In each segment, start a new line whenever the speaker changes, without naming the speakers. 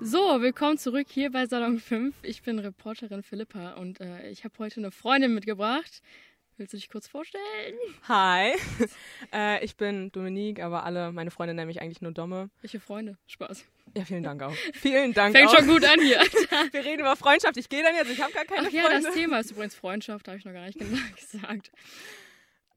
So, willkommen zurück hier bei Salon 5. Ich bin Reporterin Philippa und äh, ich habe heute eine Freundin mitgebracht. Willst du dich kurz vorstellen?
Hi, äh, ich bin Dominique, aber alle meine Freunde nennen mich eigentlich nur Domme.
Welche Freunde? Spaß.
Ja, vielen Dank auch. Vielen Dank
Fängt
auch.
schon gut an hier.
Wir reden über Freundschaft. Ich gehe dann jetzt, ich habe gar keine
Ach ja,
Freunde.
das Thema ist übrigens Freundschaft, habe ich noch gar nicht gesagt.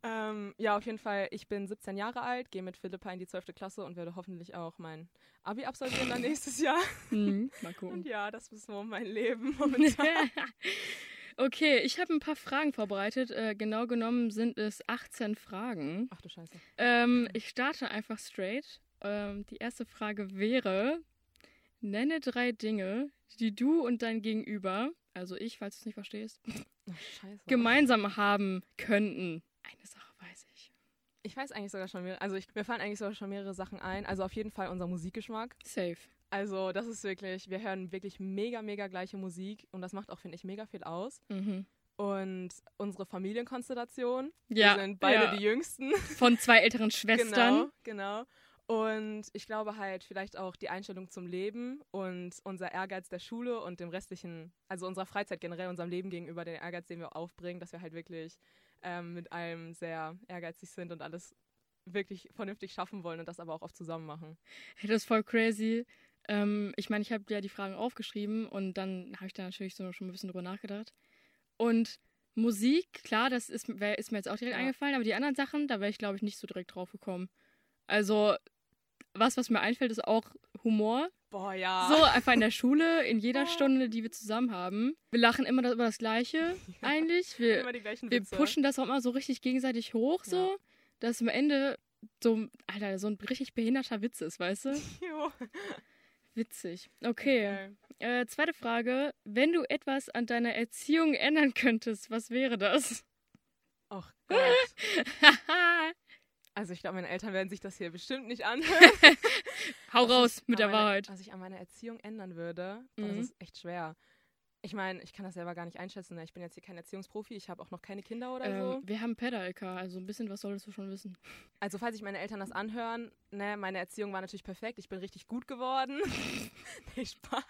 Ähm, ja, auf jeden Fall. Ich bin 17 Jahre alt, gehe mit Philippa in die 12. Klasse und werde hoffentlich auch mein Abi absolvieren dann nächstes Jahr.
Mhm, mal
Und
gucken.
ja, das ist so mein Leben momentan.
okay, ich habe ein paar Fragen vorbereitet. Äh, genau genommen sind es 18 Fragen.
Ach du Scheiße.
Ähm, ich starte einfach straight. Ähm, die erste Frage wäre: Nenne drei Dinge, die du und dein Gegenüber, also ich, falls du es nicht verstehst,
Ach,
gemeinsam haben könnten. Eine Sache weiß ich.
ich weiß eigentlich sogar schon also ich, mir fallen eigentlich sogar schon mehrere Sachen ein. Also auf jeden Fall unser Musikgeschmack.
Safe.
Also das ist wirklich, wir hören wirklich mega, mega gleiche Musik und das macht auch, finde ich, mega viel aus.
Mhm.
Und unsere Familienkonstellation,
Ja,
wir sind beide
ja.
die Jüngsten.
Von zwei älteren Schwestern.
Genau, genau. Und ich glaube halt vielleicht auch die Einstellung zum Leben und unser Ehrgeiz der Schule und dem restlichen, also unserer Freizeit generell, unserem Leben gegenüber, den Ehrgeiz, den wir aufbringen, dass wir halt wirklich ähm, mit allem sehr ehrgeizig sind und alles wirklich vernünftig schaffen wollen und das aber auch oft zusammen machen.
Hey, das ist voll crazy. Ähm, ich meine, ich habe ja die Fragen aufgeschrieben und dann habe ich da natürlich so schon ein bisschen drüber nachgedacht. Und Musik, klar, das ist, wär, ist mir jetzt auch direkt
Ja.
eingefallen, aber die anderen Sachen, da wäre ich, glaube ich, nicht so direkt drauf gekommen. Also, was, was mir einfällt, ist auch Humor.
Boah, ja.
So, einfach in der Schule, in jeder
Oh.
Stunde, die wir zusammen haben. Wir lachen immer über das Gleiche, eigentlich. Wir,
Immer die gleichen
wir pushen das auch immer so richtig gegenseitig hoch, so,
Ja.
dass am Ende so, Alter, so ein richtig behinderter Witz ist, weißt du?
Jo.
Witzig. Okay.
Okay.
Äh, zweite Frage. Wenn du etwas an deiner Erziehung ändern könntest, was wäre das?
Och Gott. Also ich glaube, meine Eltern werden sich das hier bestimmt nicht anhören.
Hau
Was
raus mit der
an meiner-
Wahrheit.
Was ich an meiner Erziehung ändern würde,
Mhm.
das ist echt schwer. Ich meine, ich kann das selber gar nicht einschätzen. Ne? Ich bin jetzt hier kein Erziehungsprofi, ich habe auch noch keine Kinder oder so.
Ähm, wir haben Pedal-LK, also ein bisschen was solltest du schon wissen.
Also falls sich meine Eltern das anhören, ne, meine Erziehung war natürlich perfekt. Ich bin richtig gut geworden. nee, Spaß.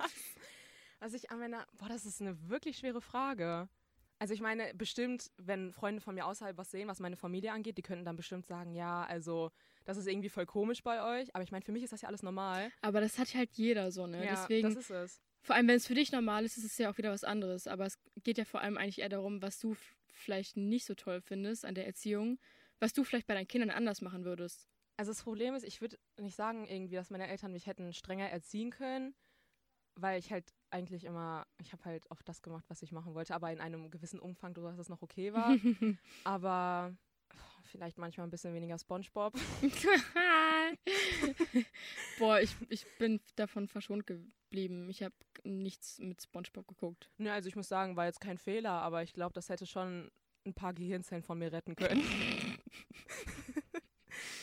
Was ich an meiner, boah, das ist eine wirklich schwere Frage. Also ich meine, bestimmt, wenn Freunde von mir außerhalb was sehen, was meine Familie angeht, die könnten dann bestimmt sagen, ja, also das ist irgendwie voll komisch bei euch. Aber ich meine, für mich ist das ja alles normal.
Aber das hat halt jeder so, ne?
ja,
Deswegen,
das ist es.
vor allem wenn es für dich normal ist, ist es ja auch wieder was anderes. Aber es geht ja vor allem eigentlich eher darum, was du vielleicht nicht so toll findest an der Erziehung, was du vielleicht bei deinen Kindern anders machen würdest.
Also das Problem ist, ich würde nicht sagen irgendwie, dass meine Eltern mich hätten strenger erziehen können, weil ich halt eigentlich immer, ich habe halt oft das gemacht, was ich machen wollte, aber in einem gewissen Umfang, dass es noch okay war. aber vielleicht manchmal ein bisschen weniger Spongebob.
Boah, ich, ich bin davon verschont geblieben. Ich habe nichts mit SpongeBob geguckt.
Ne, also ich muss sagen, war jetzt kein Fehler, aber ich glaube, das hätte schon ein paar Gehirnzellen von mir retten können.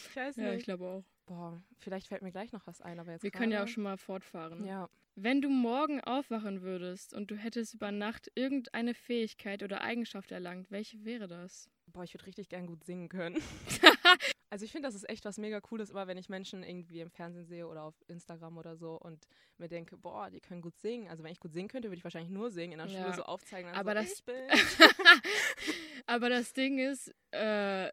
ich weiß
Ja, ich
nicht.
glaube auch.
Boah, vielleicht fällt mir gleich noch was ein, aber jetzt
Wir können ja auch schon mal fortfahren.
Ja,
Wenn du morgen aufwachen würdest und du hättest über Nacht irgendeine Fähigkeit oder Eigenschaft erlangt, welche wäre das?
Boah, ich würde richtig gern gut singen können. also ich finde, das ist echt was mega Cooles, immer wenn ich Menschen irgendwie im Fernsehen sehe oder auf Instagram oder so und mir denke, boah, die können gut singen. Also wenn ich gut singen könnte, würde ich wahrscheinlich nur singen, in der
Ja.
Schule so aufzeigen.
Aber
so,
das-
ich bin.
Aber das Ding ist, äh,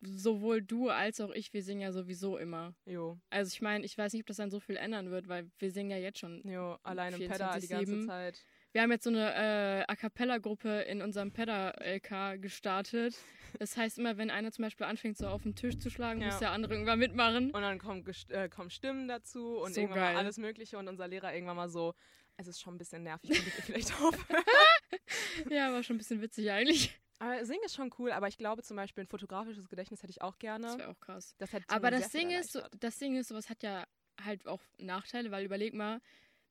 sowohl du als auch ich, wir singen ja sowieso immer.
jo,
Also ich meine, ich weiß nicht, ob das dann so viel ändern wird, weil wir singen ja jetzt schon.
jo, allein im Pedal die ganze
24/7.
Zeit.
Wir haben jetzt so eine äh, A Cappella-Gruppe in unserem Pedal-LK gestartet. Das heißt, immer wenn einer zum Beispiel anfängt, so auf den Tisch zu schlagen,
Ja.
muss der andere irgendwann mitmachen.
Und dann kommen, äh, kommen Stimmen dazu und
So
irgendwann alles Mögliche und unser Lehrer irgendwann mal so, es ist schon ein bisschen nervig, könntet ihr vielleicht aufhören.
Ja, war schon ein bisschen witzig eigentlich.
Aber singen ist schon cool, aber ich glaube zum Beispiel ein fotografisches Gedächtnis hätte ich auch gerne.
Das wäre auch krass.
Das
Aber das Ding ist, so, das Ding ist, sowas hat ja halt auch Nachteile, weil überleg mal,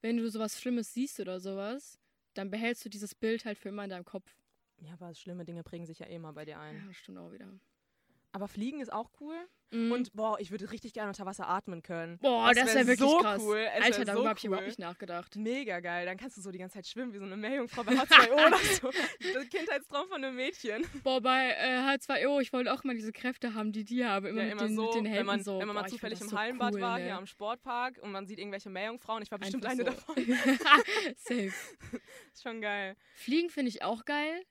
wenn du sowas Schlimmes siehst oder sowas, dann behältst du dieses Bild halt für immer in deinem Kopf.
Ja, aber schlimme Dinge prägen sich ja eh mal bei dir ein.
Ja, stimmt auch wieder.
Aber Fliegen ist auch cool.
Mhm.
Und boah, ich würde richtig gerne unter Wasser atmen können.
Boah, das,
wär
wäre wirklich
so
krass.
cool. Es
Alter,
wär
darüber
so
habe ich überhaupt nicht nachgedacht.
Mega geil. Dann kannst du so die ganze Zeit schwimmen wie so eine Meerjungfrau bei H2O oder so. Der Kindheitstraum von einem Mädchen.
Boah, bei äh, H2O, ich wollte auch mal diese Kräfte haben, die die haben. Immer
ja,
mit
immer
den,
so,
mit den Händen
wenn man,
so.
wenn man
Boah,
mal zufällig
das
im
so
Hallenbad
cool,
war,
ne?
hier am Sportpark und man sieht irgendwelche Meerjungfrauen. Ich war bestimmt
Einfach
eine davon.
Safe.
ist schon geil.
Fliegen finde ich auch geil.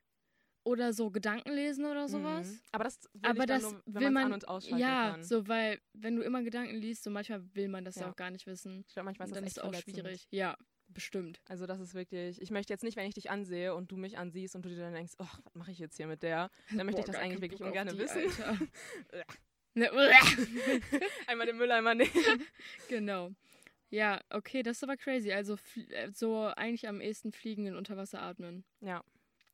Oder so Gedanken lesen oder sowas.
Mhm. Aber das will
Aber
ich
das
nur,
will
wenn man an- und ausschalten
ja,
kann.
so, weil, wenn du immer Gedanken liest, so manchmal will man das ja,
Ja.
auch gar nicht wissen.
Ich glaube, manchmal ist das
dann
echt
ist es auch
verletzend.
schwierig. Ja, bestimmt.
Also das ist wirklich, ich möchte jetzt nicht, wenn ich dich ansehe und du mich ansiehst und du dir dann denkst, oh, was mache ich jetzt hier mit der? Dann möchte ich
Boah,
das
gar
eigentlich wirklich
Bock
ungern
die,
wissen.
Ne,
Einmal den Mülleimer nehmen.
genau. Ja, okay, das ist aber crazy. Also fl- äh, so eigentlich am ehesten fliegen und unter Wasser atmen.
Ja.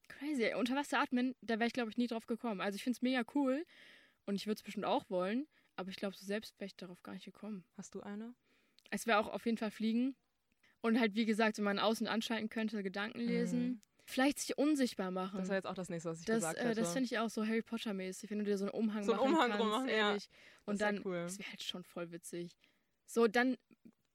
Crazy. Unter Wasser atmen, da wäre ich, glaube ich, nie drauf gekommen. Also ich finde es mega cool und ich würde es bestimmt auch wollen, aber ich glaube, so selbst wäre ich darauf gar nicht gekommen.
Hast du eine?
Es wäre auch auf jeden Fall fliegen. Und halt, wie gesagt, wenn man außen anschalten könnte, Gedanken lesen.
Mhm.
Vielleicht sich unsichtbar machen.
Das war jetzt auch das nächste, was ich
das
gesagt
äh,
hätte.
das finde ich auch so Harry Potter-mäßig, wenn du dir so einen Umhang
So einen
machen
Umhang
kannst,
drum machen, ja.
Und
Das
dann,
cool.
das wäre halt schon voll witzig. So, dann,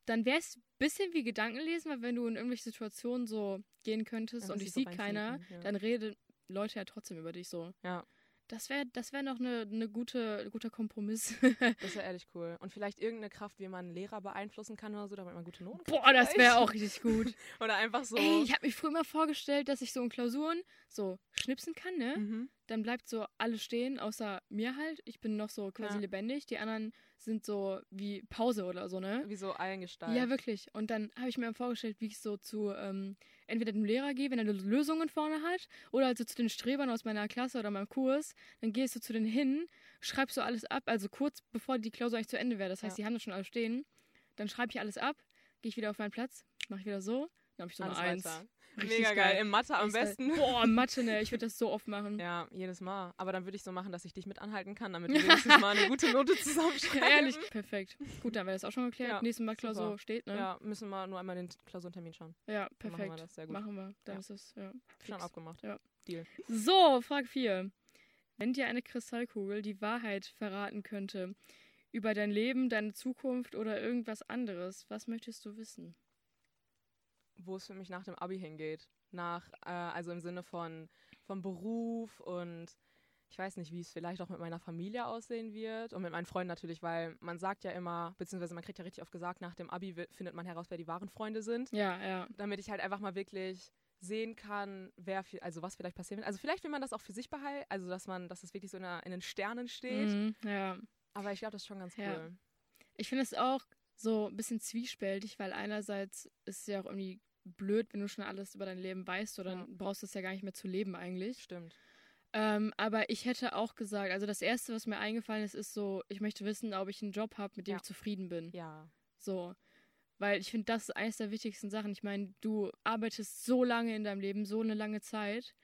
dann wäre es bisschen wie Gedankenlesen, weil wenn du in irgendwelche Situationen so gehen könntest
Einfach
und dich
so
sieht keiner,
ja.
dann reden Leute ja trotzdem über dich so.
Ja.
Das wäre das wär noch eine, eine gute, ein guter Kompromiss.
Das wäre ehrlich cool. Und vielleicht irgendeine Kraft, wie man einen Lehrer beeinflussen kann oder so, damit man gute Noten kriegt.
Boah, das wäre auch richtig gut.
Oder einfach so.
Ey, ich habe mich früher mal vorgestellt, dass ich so in Klausuren so schnipsen kann, ne?
mhm.
Dann bleibt so alles stehen, außer mir halt. Ich bin noch so quasi
Ja.
lebendig. Die anderen sind so wie Pause oder so, ne?
Wie so Eingestalt.
Ja, wirklich. Und dann habe ich mir vorgestellt, wie ich so zu ähm, entweder dem Lehrer gehe, wenn er Lösungen vorne hat, oder also zu den Strebern aus meiner Klasse oder meinem Kurs. Dann gehst du zu denen hin, schreibst so alles ab, also kurz bevor die Klausur eigentlich zu Ende wäre. Das heißt,
Ja.
die haben das schon alles stehen. Dann schreibe ich alles ab, gehe ich wieder auf meinen Platz, mache ich wieder so, dann habe ich so eine
Alles
Eins.
weiter.
Richtig
Mega geil. Im Mathe am
geil.
besten.
Boah, Mathe, ne? Ich würde das so oft machen.
Ja, jedes Mal. Aber dann würde ich so machen, dass ich dich mit anhalten kann, damit wir wenigstens mal eine gute Note zusammenschreiben.
Ehrlich, perfekt. Gut, dann wäre das auch schon geklärt.
Ja,
Nächstes Mal Klausur
super.
steht, ne?
Ja, müssen wir nur einmal den Klausurentermin schauen.
Ja,
Dann
perfekt.
Machen wir das sehr gut.
Machen wir. Dann
Ja.
ist es, ja.
Schon
fix.
abgemacht.
Ja.
Deal.
So, Frage 4. Wenn dir eine Kristallkugel die Wahrheit verraten könnte über dein Leben, deine Zukunft oder irgendwas anderes, was möchtest du wissen?
Wo es für mich nach dem Abi hingeht. Nach, äh, also im Sinne von vom Beruf und ich weiß nicht, wie es vielleicht auch mit meiner Familie aussehen wird und mit meinen Freunden natürlich, weil man sagt ja immer, beziehungsweise man kriegt ja richtig oft gesagt, nach dem Abi findet man heraus, wer die wahren Freunde sind.
Ja, ja.
damit ich halt einfach mal wirklich sehen kann, wer viel, also was vielleicht passieren wird. Also vielleicht will man das auch für sich behalten, also dass man, dass es wirklich so in, der, in den Sternen steht.
Mhm, ja.
Aber ich glaube, das ist schon ganz cool.
Ja. Ich finde es auch so ein bisschen zwiespältig, weil einerseits ist es ja auch irgendwie blöd, wenn du schon alles über dein Leben weißt, dann
Ja.
brauchst du es ja gar nicht mehr zu leben eigentlich.
Stimmt.
Ähm, aber ich hätte auch gesagt, also das Erste, was mir eingefallen ist, ist so, ich möchte wissen, ob ich einen Job habe, mit dem
Ja.
ich zufrieden bin.
Ja.
So. Weil ich finde, das ist eines der wichtigsten Sachen. Ich meine, du arbeitest so lange in deinem Leben, so eine lange Zeit.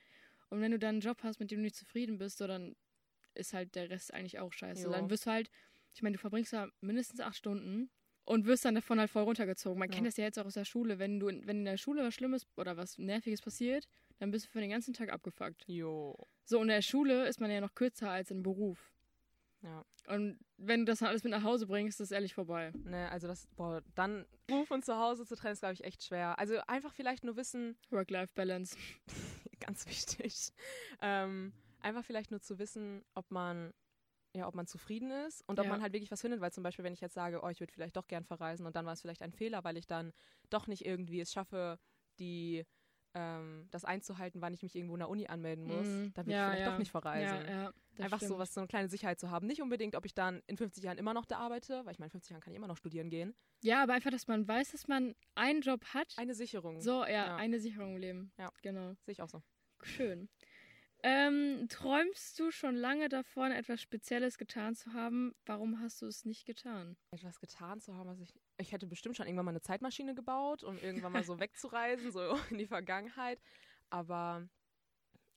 Und wenn du dann einen Job hast, mit dem du nicht zufrieden bist, so, dann ist halt der Rest eigentlich auch scheiße.
Jo.
Dann wirst du halt, ich meine, du verbringst da mindestens acht Stunden und wirst dann davon halt voll runtergezogen. Man
Ja.
kennt das ja jetzt auch aus der Schule. Wenn du, wenn in der Schule was Schlimmes oder was Nerviges passiert, dann bist du für den ganzen Tag abgefuckt.
Jo.
So, in der Schule ist man ja noch kürzer als im Beruf.
Ja.
Und wenn du das alles mit nach Hause bringst, ist es ehrlich vorbei.
Ne, also das, boah, dann Beruf und Zuhause zu trennen, ist, glaube ich, echt schwer. Also einfach vielleicht nur wissen,
Work-Life-Balance.
ganz wichtig, ähm, einfach vielleicht nur zu wissen, ob man ja, ob man zufrieden ist und ob
Ja.
man halt wirklich was findet, weil zum Beispiel, wenn ich jetzt sage, oh, ich würde vielleicht doch gern verreisen und dann war es vielleicht ein Fehler, weil ich dann doch nicht irgendwie es schaffe, die ähm, das einzuhalten, wann ich mich irgendwo in der Uni anmelden muss,
Mhm.
dann würde
Ja,
ich vielleicht
ja.
doch nicht verreisen.
Ja, ja, das
Einfach so was, so eine kleine Sicherheit zu haben. Nicht unbedingt, ob ich dann in 50 Jahren immer noch da arbeite, weil ich meine, in 50 Jahren kann ich immer noch studieren gehen.
Ja, aber einfach, dass man weiß, dass man einen Job hat.
Eine Sicherung.
so, ja,
Ja.
eine Sicherung im Leben.
Ja.
Genau.
Sehe ich auch so.
Schön. Ähm, träumst du schon lange davon, etwas Spezielles getan zu haben? Warum hast du es nicht getan?
Etwas getan zu haben, was ich. Ich hätte bestimmt schon irgendwann mal eine Zeitmaschine gebaut, um irgendwann mal so wegzureisen, so in die Vergangenheit. Aber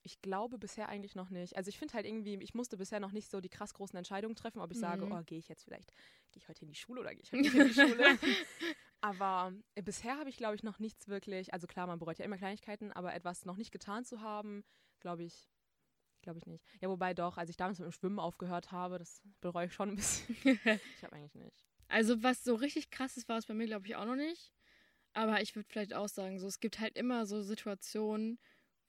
ich glaube bisher eigentlich noch nicht. Also ich finde halt irgendwie, ich musste bisher noch nicht so die krass großen Entscheidungen treffen, ob ich sage,
Mhm.
oh, gehe ich jetzt vielleicht, gehe ich heute in die Schule oder gehe ich heute nicht in die Schule. Aber äh, bisher habe ich, glaube ich, noch nichts wirklich, also klar, man bereut ja immer Kleinigkeiten, aber etwas noch nicht getan zu haben, glaube ich, glaube ich nicht. Ja, wobei doch, als ich damals mit dem Schwimmen aufgehört habe, das bereue ich schon ein bisschen. ich habe eigentlich nicht.
Also was so richtig krasses war es bei mir, glaube ich, auch noch nicht. Aber ich würde vielleicht auch sagen, so es gibt halt immer so Situationen,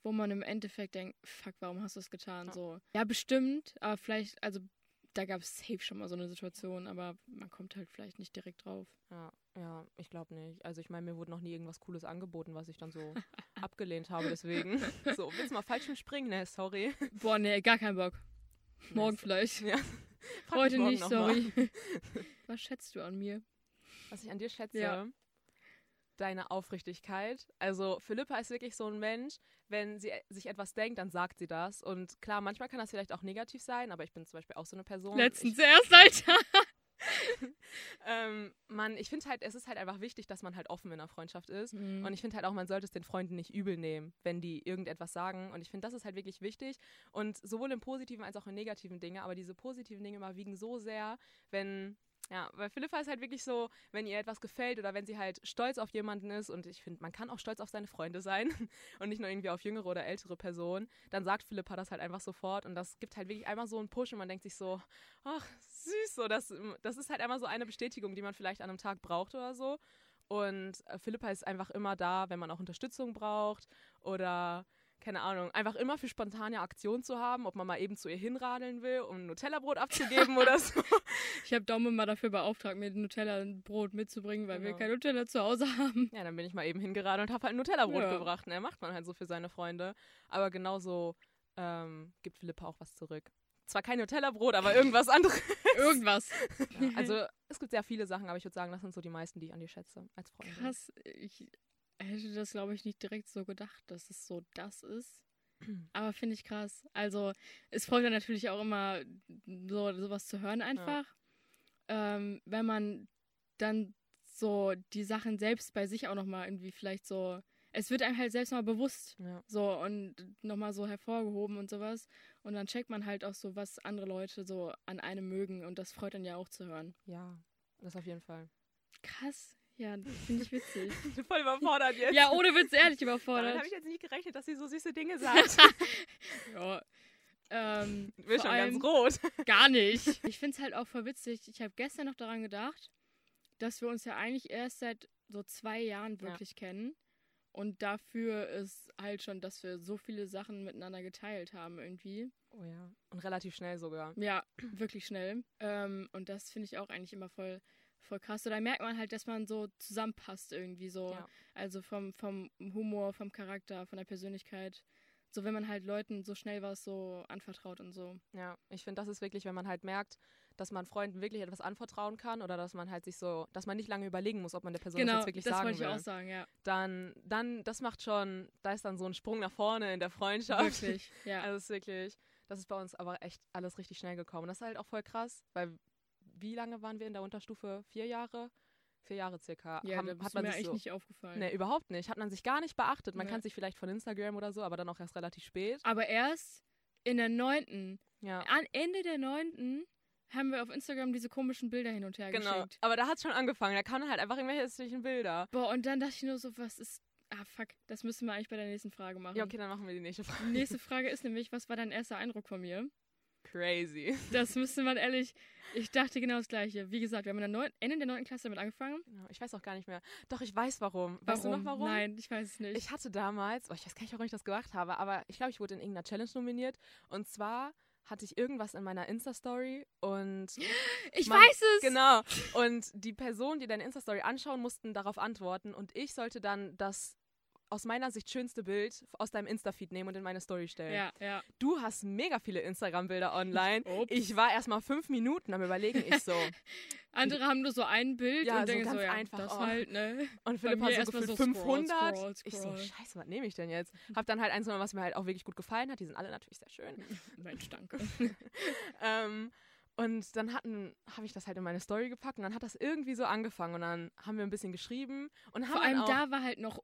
wo man im Endeffekt denkt, fuck, warum hast du es getan?
Ja.
So. Ja, bestimmt, aber vielleicht, also da gab es safe schon mal so eine Situation, aber man kommt halt vielleicht nicht direkt drauf.
Ja, ja, ich glaube nicht. Also ich meine, mir wurde noch nie irgendwas Cooles angeboten, was ich dann so abgelehnt habe, deswegen. So, willst du mal falsch springen? Ne, sorry.
Boah, nee, gar keinen Bock. Morgen vielleicht.
Ja.
Heute
morgen
nicht, sorry. Was schätzt du an mir?
Was ich an dir schätze,
Ja.
Deine Aufrichtigkeit. Also Philippa ist wirklich so ein Mensch, wenn sie sich etwas denkt, dann sagt sie das. Und klar, manchmal kann das vielleicht auch negativ sein, aber ich bin zum Beispiel auch so eine Person.
Letztens erst, Alter.
Ich, ähm, man, ich finde halt, es ist halt einfach wichtig, dass man halt offen in einer Freundschaft ist.
Mhm.
Und ich finde halt auch, man sollte es den Freunden nicht übel nehmen, wenn die irgendetwas sagen. Und ich finde, das ist halt wirklich wichtig. Und sowohl im positiven als auch in negativen Dinge. Aber diese positiven Dinge überwiegen so sehr, wenn, ja, weil Philippa ist halt wirklich so, wenn ihr etwas gefällt oder wenn sie halt stolz auf jemanden ist. Und ich finde, man kann auch stolz auf seine Freunde sein und nicht nur irgendwie auf jüngere oder ältere Personen. Dann sagt Philippa das halt einfach sofort. Und das gibt halt wirklich einmal so einen Push und man denkt sich so, ach, süß. So, das, das ist halt einmal so eine Bestätigung, die man vielleicht an einem Tag braucht oder so. Und äh, Philippa ist einfach immer da, wenn man auch Unterstützung braucht oder keine Ahnung, einfach immer für spontane Aktionen zu haben, ob man mal eben zu ihr hinradeln will, um ein Nutella-Brot abzugeben oder so.
Ich habe Daumen mal dafür beauftragt, mir Nutella und Brot mitzubringen, weil wir
Genau.
kein Nutella zu Hause haben.
Ja, dann bin ich mal eben hingeradelt und habe halt ein Nutella-Brot
Ja.
gebracht. Ne? Macht man halt so für seine Freunde. Aber genauso ähm, gibt Philippa auch was zurück. Zwar kein Nutella-Brot, aber irgendwas anderes.
Irgendwas.
Ja, also es gibt sehr viele Sachen, aber ich würde sagen, das sind so die meisten, die ich an dir schätze als Freundin.
Krass. Ich hätte das, glaube ich, nicht direkt so gedacht, dass es so das ist. Aber finde ich krass. Also, es freut dann natürlich auch immer, so sowas zu hören einfach. Ähm, wenn man dann so die Sachen selbst bei sich auch nochmal irgendwie vielleicht so. Es wird einem halt selbst mal bewusst.
Ja.
So und nochmal so hervorgehoben und sowas. Und dann checkt man halt auch so, was andere Leute so an einem mögen. Und das freut dann ja auch zu hören.
ja, das auf jeden Fall.
Krass. Ja, finde ich witzig.
Ich bin voll überfordert jetzt.
ja, ohne Witz, ehrlich
Damit
überfordert.
habe ich jetzt nicht gerechnet, dass sie so süße Dinge sagt.
ja. Ähm,
bin
vor
schon ganz rot.
Gar nicht. Ich finde es halt auch voll witzig. Ich habe gestern noch daran gedacht, dass wir uns ja eigentlich erst seit so zwei Jahren wirklich kennen. Und dafür ist halt schon, dass wir so viele Sachen miteinander geteilt haben irgendwie.
Oh ja. Und relativ schnell sogar.
Ja, wirklich schnell. Ähm, und das finde ich auch eigentlich immer voll, voll krass. So, da merkt man halt, dass man so zusammenpasst irgendwie so.
Ja.
Also vom, vom Humor, vom Charakter, von der Persönlichkeit. So, wenn man halt Leuten so schnell was so anvertraut und so.
Ja, ich finde, das ist wirklich, wenn man halt merkt, dass man Freunden wirklich etwas anvertrauen kann oder dass man halt sich so, dass man nicht lange überlegen muss, ob man der Person das
genau,
jetzt wirklich
das
sagen
wollte ich
will.
auch sagen, ja.
Dann, dann, das macht schon, da ist dann so ein Sprung nach vorne in der Freundschaft.
Wirklich, ja.
Also es ist wirklich, das ist bei uns aber echt alles richtig schnell gekommen. Das ist halt auch voll krass, weil wie lange waren wir in der Unterstufe? Vier Jahre? Vier Jahre circa.
ja,
Haben-
da
hat man
mir
sich
eigentlich
so,
nicht aufgefallen.
Nee, überhaupt nicht. Hat man sich gar nicht beachtet. Man
Nee.
kann sich vielleicht von Instagram oder so, aber dann auch erst relativ spät.
Aber erst in der neunten,
Ja.
an Ende der neunten, haben wir auf Instagram diese komischen Bilder hin und her
Genau.
geschickt.
Aber da hat es schon angefangen. Da kamen halt einfach irgendwelche hässlichen Bilder.
Boah, und dann dachte ich nur so, was ist. Ah, fuck, das müssen wir eigentlich bei der nächsten Frage machen.
Ja, okay, dann machen wir die nächste Frage.
Die nächste Frage ist nämlich, was war dein erster Eindruck von mir?
Crazy.
Das müsste man ehrlich. Ich dachte genau das Gleiche. Wie gesagt, wir haben in der neun, Ende der neunten Klasse damit angefangen.
Ja, Ich weiß auch gar nicht mehr. Doch, ich weiß warum. Weißt du noch warum?
Nein, ich weiß es nicht.
Ich hatte damals, oh, ich weiß gar nicht, warum ich das gemacht habe, aber ich glaube, ich wurde in irgendeiner Challenge nominiert. Und zwar hatte ich irgendwas in meiner Insta-Story und
Ich
man-
weiß es!
genau. Und die Personen, die deine Insta-Story anschauen, mussten darauf antworten und ich sollte dann das aus meiner Sicht schönste Bild aus deinem Insta-Feed nehmen und in meine Story stellen.
Ja, ja.
Du hast mega viele Instagram-Bilder online.
Ups.
Ich war erstmal fünf Minuten am überlegen, ich so.
Andere haben nur so ein Bild
Ja,
und
so
denken so,
ganz
ja,
einfach,
das
oh.
halt, ne?
Und Philipp hat so gefühlt
so scroll,
500.
scroll,
Ich so,
scroll.
scheiße, was nehme ich denn jetzt? Hab dann halt eins genommen, was mir halt auch wirklich gut gefallen hat. Die sind alle natürlich sehr schön.
Mensch, danke.
ähm, und dann hatten, habe ich das halt in meine Story gepackt und dann hat das irgendwie so angefangen und dann haben wir ein bisschen geschrieben und haben
Vor allem da war halt noch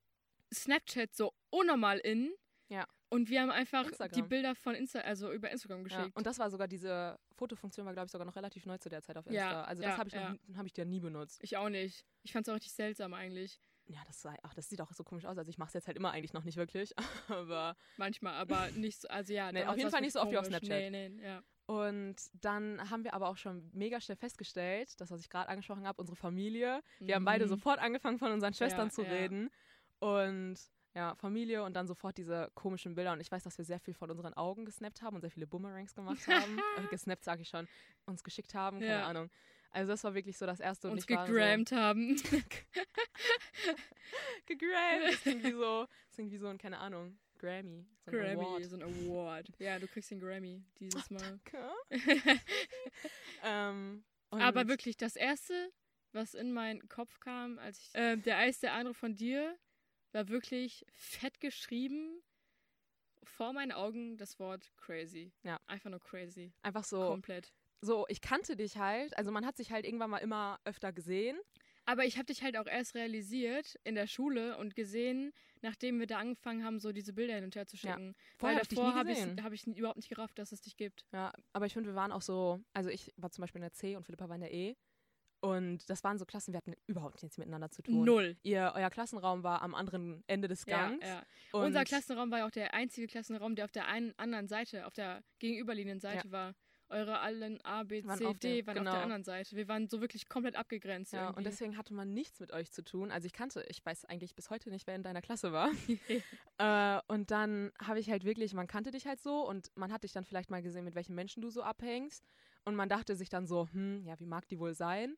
Snapchat so unnormal in.
Ja.
Und wir haben einfach die
Instagram.
Bilder von Insta, also über Instagram
ja,
geschickt.
und das war sogar diese Fotofunktion war glaube ich sogar noch relativ neu zu der Zeit auf
Ja,
Insta. also
ja,
das habe ich,
ja.
nie- hab ich ja nie benutzt.
ich auch nicht. Ich fand's auch richtig seltsam eigentlich.
ja, das, sei, ach, das sieht auch so komisch aus. Also ich mache es jetzt halt immer eigentlich noch nicht wirklich, aber
Manchmal, aber nicht so, also ja.
Nee, auf jeden Fall nicht so oft wie auf. Snapchat.
Nee, nee, ja.
Und dann haben wir aber auch schon mega schnell festgestellt, das, was ich gerade angesprochen habe, unsere Familie. Wir haben beide
Mhm.
sofort angefangen, von unseren Schwestern
Ja,
zu
ja.
reden. Und ja, Familie und dann sofort diese komischen Bilder. Und ich weiß, dass wir sehr viel von unseren Augen gesnappt haben und sehr viele Boomerangs gemacht haben. äh, gesnappt, sage ich schon. Uns geschickt haben, keine
Ja.
Ahnung. Also das war wirklich so das Erste. Und
uns gegrammt haben.
So, gegrammt. Das klingt wie so, das klingt wie so ein, keine Ahnung, Grammy. So ein
Grammy,
Award.
so ein Award. Ja, du kriegst den Grammy dieses Mal.
Danke. ähm,
Aber wirklich, das Erste, was in meinen Kopf kam, als ich. Äh, der erste Eindruck von dir war wirklich fett geschrieben. Vor meinen Augen das Wort crazy.
Ja.
Einfach nur crazy.
Einfach so,
Komplett.
so, ich kannte dich halt, also man hat sich halt irgendwann mal immer öfter gesehen.
Aber ich habe dich halt auch erst realisiert in der Schule und gesehen, nachdem wir da angefangen haben, so diese Bilder hin und her zu
Ja.
schicken.
Vorher
Weil
hab ich
davor habe ich
gesehen.
hab ich überhaupt nicht gerafft, dass es dich gibt.
Ja, aber ich finde, wir waren auch so, also ich war zum Beispiel in der C und Philippa war in der E. Und das waren so Klassen, wir hatten überhaupt nichts miteinander zu tun.
Null.
Ihr, euer Klassenraum war am anderen Ende des
Ja,
Gangs.
ja.
Und
Unser Klassenraum war ja auch der einzige Klassenraum, der auf der einen anderen Seite, auf der gegenüberliegenden Seite war. Eure allen A, B,
Waren
C,
auf
D
der-
waren auf
genau.
der anderen Seite. Wir waren so wirklich komplett abgegrenzt.
Ja,
irgendwie.
und deswegen hatte man nichts mit euch zu tun. Also ich kannte, ich weiß eigentlich bis heute nicht, wer in deiner Klasse war. äh, und dann habe ich halt wirklich, man kannte dich halt so und man hat dich dann vielleicht mal gesehen, mit welchen Menschen du so abhängst. Und man dachte sich dann so, hm, ja, wie mag die wohl sein?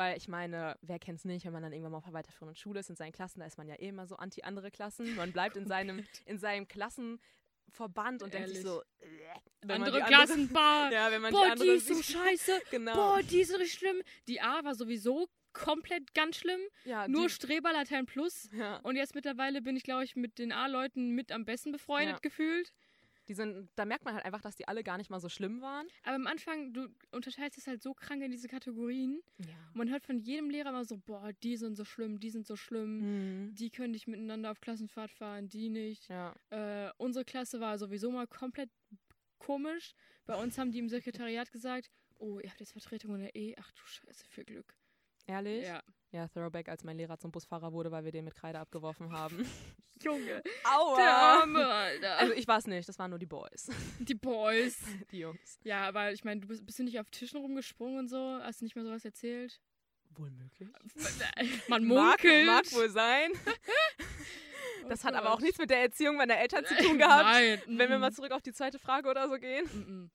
Weil ich meine, wer kennt's nicht, wenn man dann irgendwann mal auf der weiterführenden Schule ist, in seinen Klassen, da ist man ja eh immer so anti andere Klassen. Man bleibt in seinem, in seinem Klassenverband und denkt sich
Ehrlich.
so, äh, wenn
andere
die
Klassen, bah,
Ja, wenn man
boah,
die
die ist so scheiße,
Genau.
boah, die ist richtig schlimm. Die A war sowieso komplett ganz schlimm,
ja,
nur
die,
Streber Latein Plus.
ja,
Und jetzt mittlerweile bin ich, glaube ich, mit den A-Leuten mit am besten befreundet
Ja.
gefühlt.
Die sind, da merkt man halt einfach, dass die alle gar nicht mal so schlimm waren.
Aber am Anfang, du unterteilst es halt so krank in diese Kategorien.
Ja.
Man hört von jedem Lehrer immer so, boah, die sind so schlimm, die sind so schlimm.
Mhm.
Die können nicht miteinander auf Klassenfahrt fahren, die nicht.
Ja.
Äh, unsere Klasse war sowieso mal komplett komisch. Bei uns haben die im Sekretariat gesagt, oh, ihr habt jetzt Vertretung in der E. Ach du Scheiße, viel Glück.
Ehrlich?
Ja.
Ja, Throwback, als mein Lehrer zum Busfahrer wurde, weil wir den mit Kreide abgeworfen haben.
Junge,
Aua!
der Arme, Alter.
Also ich war es nicht, das waren nur die Boys.
die Boys.
Die Jungs.
Ja, aber ich meine, du bist, bist du nicht auf Tischen rumgesprungen und so? Hast du nicht mehr sowas erzählt?
Wohl möglich.
Man
Mag,
munkelt.
mag wohl sein.
Oh
Das hat aber auch
Gott.
nichts mit der Erziehung meiner Eltern zu tun gehabt.
Nein.
Wenn wir mal zurück auf die zweite Frage oder so gehen.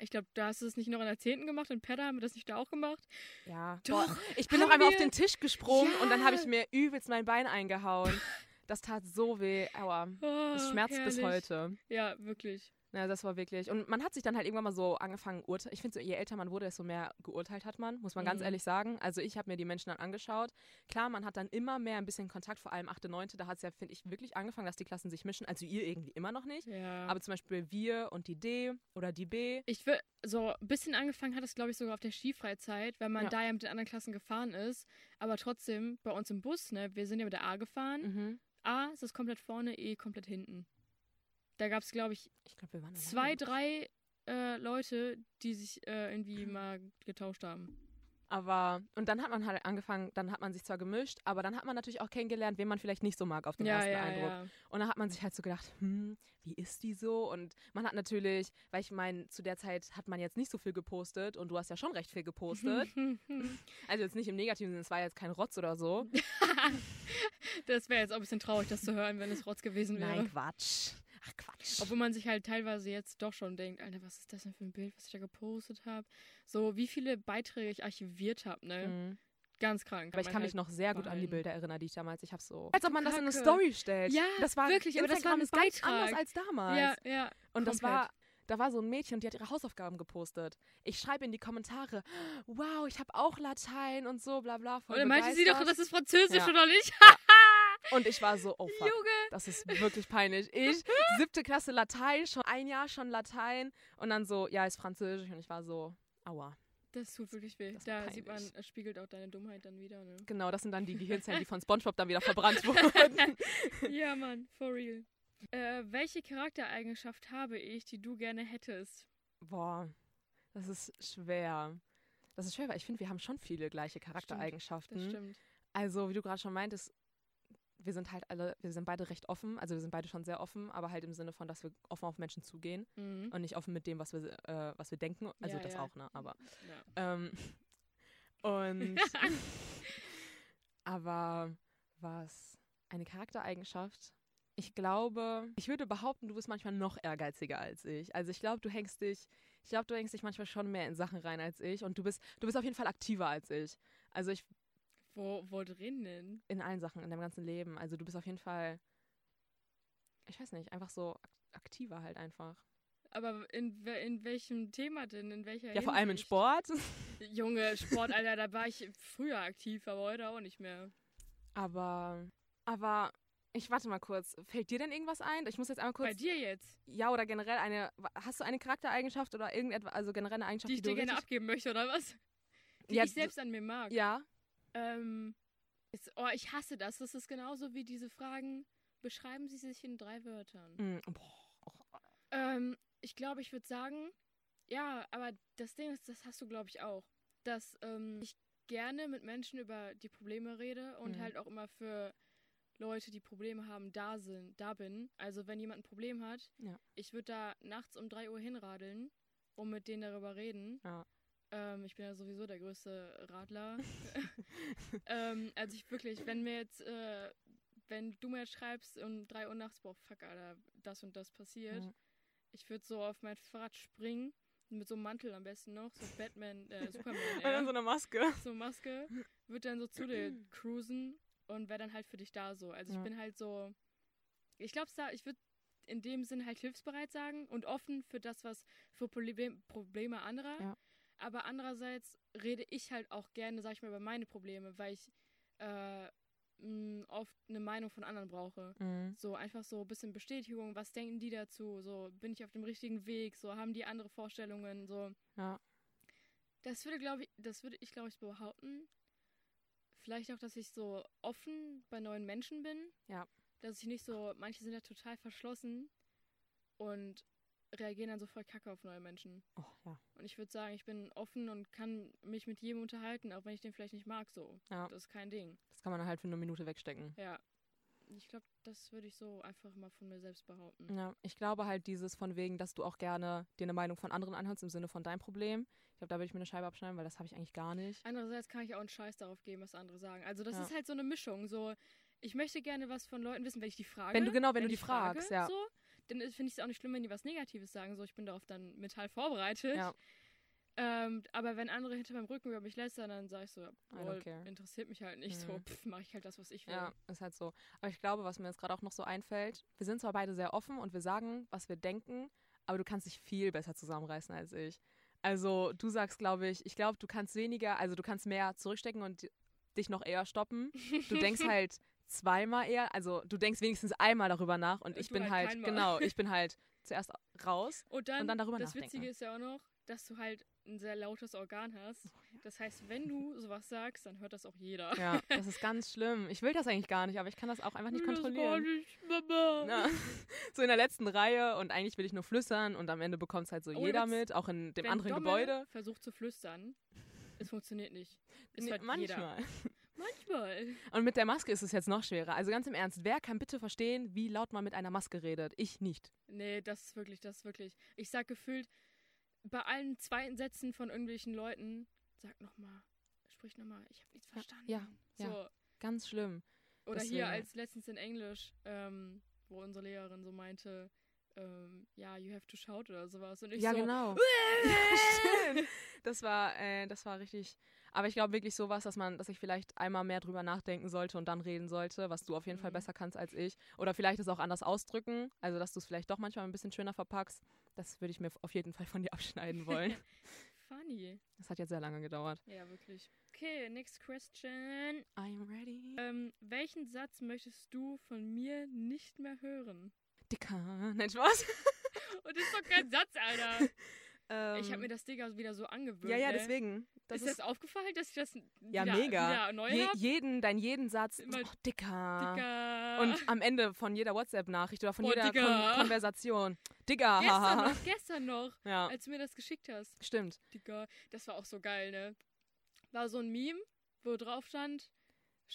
Ich glaube, da hast du es nicht noch in der 10. gemacht. In Pedda haben wir das nicht da auch gemacht.
Ja.
Doch,
Boah, ich bin noch einmal auf den Tisch gesprungen und dann habe ich
Ja.
mir übelst mein Bein eingehauen. Das tat so weh. Aua. Das
Oh,
schmerzt bis
herrlich.
heute.
Ja, wirklich.
Ja, das war wirklich. Und man hat sich dann halt irgendwann mal so angefangen, urte ich finde, so, je älter man wurde, desto mehr geurteilt hat man, muss man ganz
Mhm.
ehrlich sagen. Also ich habe mir die Menschen dann angeschaut. Klar, man hat dann immer mehr ein bisschen Kontakt, vor allem 8., 9., da hat es ja, finde ich, wirklich angefangen, dass die Klassen sich mischen. Also ihr irgendwie immer noch nicht.
Ja.
Aber zum Beispiel wir und die D oder die B.
ich will, so ein bisschen angefangen hat es, glaube ich, sogar auf der Skifreizeit, weil man
Ja.
da ja mit den anderen Klassen gefahren ist. Aber trotzdem, bei uns im Bus, ne, wir sind ja mit der A gefahren.
Mhm.
A ist komplett vorne, E komplett hinten. Da gab es, glaube ich,
Ich waren
zwei, drei äh, Leute, die sich äh, irgendwie mal getauscht haben.
Aber, und dann hat man halt angefangen, dann hat man sich zwar gemischt, aber dann hat man natürlich auch kennengelernt, wen man vielleicht nicht so mag auf den
Ja,
ersten
ja,
Eindruck.
ja.
Und dann hat man sich halt so gedacht, hm, wie ist die so? Und man hat natürlich, weil ich meine, zu der Zeit hat man jetzt nicht so viel gepostet und du hast ja schon recht viel gepostet. also jetzt nicht im negativen Sinne, es war jetzt kein Rotz oder so.
das wäre jetzt auch ein bisschen traurig, das zu hören, wenn es Rotz gewesen wäre.
Nein, Quatsch. Ach, Quatsch.
Obwohl man sich halt teilweise jetzt doch schon denkt, Alter, was ist das denn für ein Bild, was ich da gepostet habe? So, wie viele Beiträge ich archiviert habe, ne?
Mhm.
Ganz krank.
Aber ich kann mich
halt
noch sehr gut an die. Bilder erinnern, die ich damals, ich habe so. Als ob man das in eine
Kacke.
Story stellt.
Ja,
das war
wirklich, aber das war
Instagram
ein
ist ganz
Beitrag.
anders als damals.
Ja, ja.
Und das
komplett.
war, da war so ein Mädchen, die hat ihre Hausaufgaben gepostet. Ich schreibe in die Kommentare, wow, ich habe auch Latein und so, bla bla. Voll
dann meinte sie doch, das ist Französisch,
Ja.
oder nicht?
Und ich war so, oh fuck,
Junge.
das ist wirklich peinlich. Ich, siebte Klasse Latein, schon ein Jahr schon Latein. Und dann so, ja, ist Französisch. Und ich war so, aua.
Das tut wirklich weh.
Das
da sieht man, spiegelt auch deine Dummheit dann wieder, ne?
Genau, das sind dann die Gehirnzellen, die von Spongebob dann wieder verbrannt wurden.
ja, Mann, for real. Äh, welche Charaktereigenschaft habe ich, die du gerne hättest?
Boah, das ist schwer. Das ist schwer, weil ich finde, wir haben schon viele gleiche Charaktereigenschaften.
Das stimmt.
Also, wie du gerade schon meintest, wir sind halt alle, wir sind beide recht offen, also wir sind beide schon sehr offen, aber halt im Sinne von, dass wir offen auf Menschen zugehen
Mhm.
und nicht offen mit dem, was wir, äh, was wir denken. Also
Ja,
das
ja.
auch, ne? Aber
Ja.
ähm, und aber was eine Charaktereigenschaft? Ich glaube, ich würde behaupten, du bist manchmal noch ehrgeiziger als ich. Also ich glaube, du hängst dich, ich glaube, du hängst dich manchmal schon mehr in Sachen rein als ich und du bist, du bist auf jeden Fall aktiver als ich. Also ich
Wo, wo drin denn?
in allen Sachen in deinem ganzen Leben. Also du bist auf jeden Fall, ich weiß nicht, einfach so ak- aktiver halt einfach.
Aber in, in welchem Thema denn? In welcher
Ja, vor allem in
Hinsicht?
Sport.
Junge, Sport, Alter, da war ich früher aktiv, aber heute auch nicht mehr.
Aber, aber ich warte mal kurz. Fällt dir denn irgendwas ein? Ich muss jetzt einmal kurz.
Bei dir jetzt,
Ja, oder generell eine. Hast du eine Charaktereigenschaft oder irgendetwas, also generell eine Eigenschaft,
die ich
die,
dir
du
gerne abgeben möchte, oder was? Die
Ja,
ich selbst an mir mag.
Ja.
Ähm, ist, oh, ich hasse das. Das ist genauso wie diese Fragen. Beschreiben Sie sich in drei Wörtern.
Mm, boah.
Ähm, ich glaube, ich würde sagen, ja, aber das Ding ist, das hast du, glaube ich, auch. Dass ähm, ich gerne mit Menschen über die Probleme rede und
Mhm.
halt auch immer für Leute, die Probleme haben, da sind, da bin. Also wenn jemand ein Problem hat,
Ja.
ich würde da nachts um 3 Uhr hinradeln und mit denen darüber reden.
Ja.
Ähm, ich bin ja sowieso der größte Radler. ähm, also ich wirklich, wenn mir jetzt, äh, wenn du mir jetzt schreibst um 3 Uhr nachts, boah, fuck, Alter, das und das passiert.
Ja.
Ich würde so auf mein Fahrrad springen, mit so einem Mantel am besten noch, so Batman, äh, Superman,
Und dann so eine Maske.
so Maske, würde dann so zu dir cruisen und wäre dann halt für dich da so. Also ich
Ja.
bin halt so, ich glaube, ich würde in dem Sinn halt hilfsbereit sagen und offen für das, was für Problem, Probleme anderer.
Ja.
Aber andererseits rede ich halt auch gerne, sag ich mal, über meine Probleme, weil ich äh, mh, oft eine Meinung von anderen brauche.
Mhm.
So einfach so ein bisschen Bestätigung, was denken die dazu? So, bin ich auf dem richtigen Weg? So, haben die andere Vorstellungen? So.
Ja.
Das würde, glaube ich, das würde ich, glaube ich, behaupten. Vielleicht auch, dass ich so offen bei neuen Menschen bin.
Ja.
Dass ich nicht so, manche sind ja total verschlossen und reagieren dann so voll kacke auf neue Menschen.
Oh, ja.
Und ich würde sagen, ich bin offen und kann mich mit jedem unterhalten, auch wenn ich den vielleicht nicht mag, so.
Ja.
Das ist kein Ding.
Das kann man halt für eine Minute wegstecken.
Ja. Ich glaube, das würde ich so einfach mal von mir selbst behaupten.
Ja, ich glaube halt dieses von wegen, dass du auch gerne dir eine Meinung von anderen anhörst im Sinne von deinem Problem. Ich glaube, da würde ich mir eine Scheibe abschneiden, weil das habe ich eigentlich gar nicht.
Andererseits kann ich auch einen Scheiß darauf geben, was andere sagen. Also das
Ja.
ist halt so eine Mischung. So, ich möchte gerne was von Leuten wissen, wenn ich die frage.
Wenn du- genau, wenn du die
frage,
fragst, ja.
So, dann finde ich es auch nicht schlimm, wenn die was Negatives sagen. So, ich bin darauf dann mental vorbereitet.
Ja.
Ähm, aber wenn andere hinter meinem Rücken über mich lästern, dann sage ich so,
care.
interessiert mich halt nicht. So,
Mhm.
pff, mache ich halt das, was ich will.
Ja, ist halt so. Aber ich glaube, was mir jetzt gerade auch noch so einfällt, wir sind zwar beide sehr offen und wir sagen, was wir denken, aber du kannst dich viel besser zusammenreißen als ich. Also du sagst, glaube ich, ich glaube, du kannst weniger, also du kannst mehr zurückstecken und dich noch eher stoppen. Du denkst halt zweimal eher, also du denkst wenigstens einmal darüber nach und
Äh,
ich bin
halt
halt, genau, ich bin halt zuerst raus.
Und dann,
Und dann darüber
das
nachdenken.
Witzige ist ja auch noch, dass du halt ein sehr lautes Organ hast. Das heißt, wenn du sowas sagst, dann hört das auch jeder.
Ja, das ist ganz schlimm. Ich will das eigentlich gar nicht, aber ich kann das auch einfach nicht
Das
kontrollieren.
nicht, Mama.
So in der letzten Reihe und eigentlich will ich nur flüstern und am Ende bekommt es halt so
Ohne
jeder mit, auch in dem anderen
Domme
Gebäude.
versucht zu flüstern, es funktioniert nicht. Es
Nee,
hört jeder.
Manchmal. Und mit der Maske ist es jetzt noch schwerer. Also ganz im Ernst, wer kann bitte verstehen, wie laut man mit einer Maske redet? Ich nicht.
Nee, das ist wirklich, das ist wirklich. Ich sag gefühlt, bei allen zweiten Sätzen von irgendwelchen Leuten, sag nochmal, sprich nochmal, ich habe nichts
Ja,
verstanden.
ja, ja.
So.
Ganz schlimm.
Oder
Deswegen-
hier als letztens in Englisch, ähm, wo unsere Lehrerin so meinte, ähm, ja, you have to shout oder sowas. Und ich
ja,
so,
genau. Das war, äh, das war richtig. Aber ich glaube wirklich sowas, dass man, dass ich vielleicht einmal mehr drüber nachdenken sollte und dann reden sollte, was du auf jeden Fall
Mhm.
besser kannst als ich. Oder vielleicht es auch anders ausdrücken. Also dass du es vielleicht doch manchmal ein bisschen schöner verpackst. Das würde ich mir auf jeden Fall von dir abschneiden wollen.
Funny.
Das hat jetzt sehr lange gedauert.
Ja, wirklich. Okay, next question.
I'm ready.
Ähm, welchen Satz möchtest du von mir nicht mehr hören?
Dicker. Nein, Spaß.
Und das ist doch kein Satz, Alter.
Ähm,
Ich habe mir das Digga wieder so angewöhnt.
Ja, ja,
ne?
deswegen. Das
ist, das aufgefallen, dass ich das
ja
wieder,
mega.
wieder neu
Je, jeden, dein jeden Satz.
Immer
oh, dicker.
Digga.
Und am Ende von jeder WhatsApp-Nachricht oder von
Boah,
jeder. Kon Konversation. Digga,
gestern
haha.
noch, gestern noch,
Ja,
als du mir das geschickt hast.
stimmt.
Digga, das war auch so geil, ne? War so ein Meme, wo drauf stand,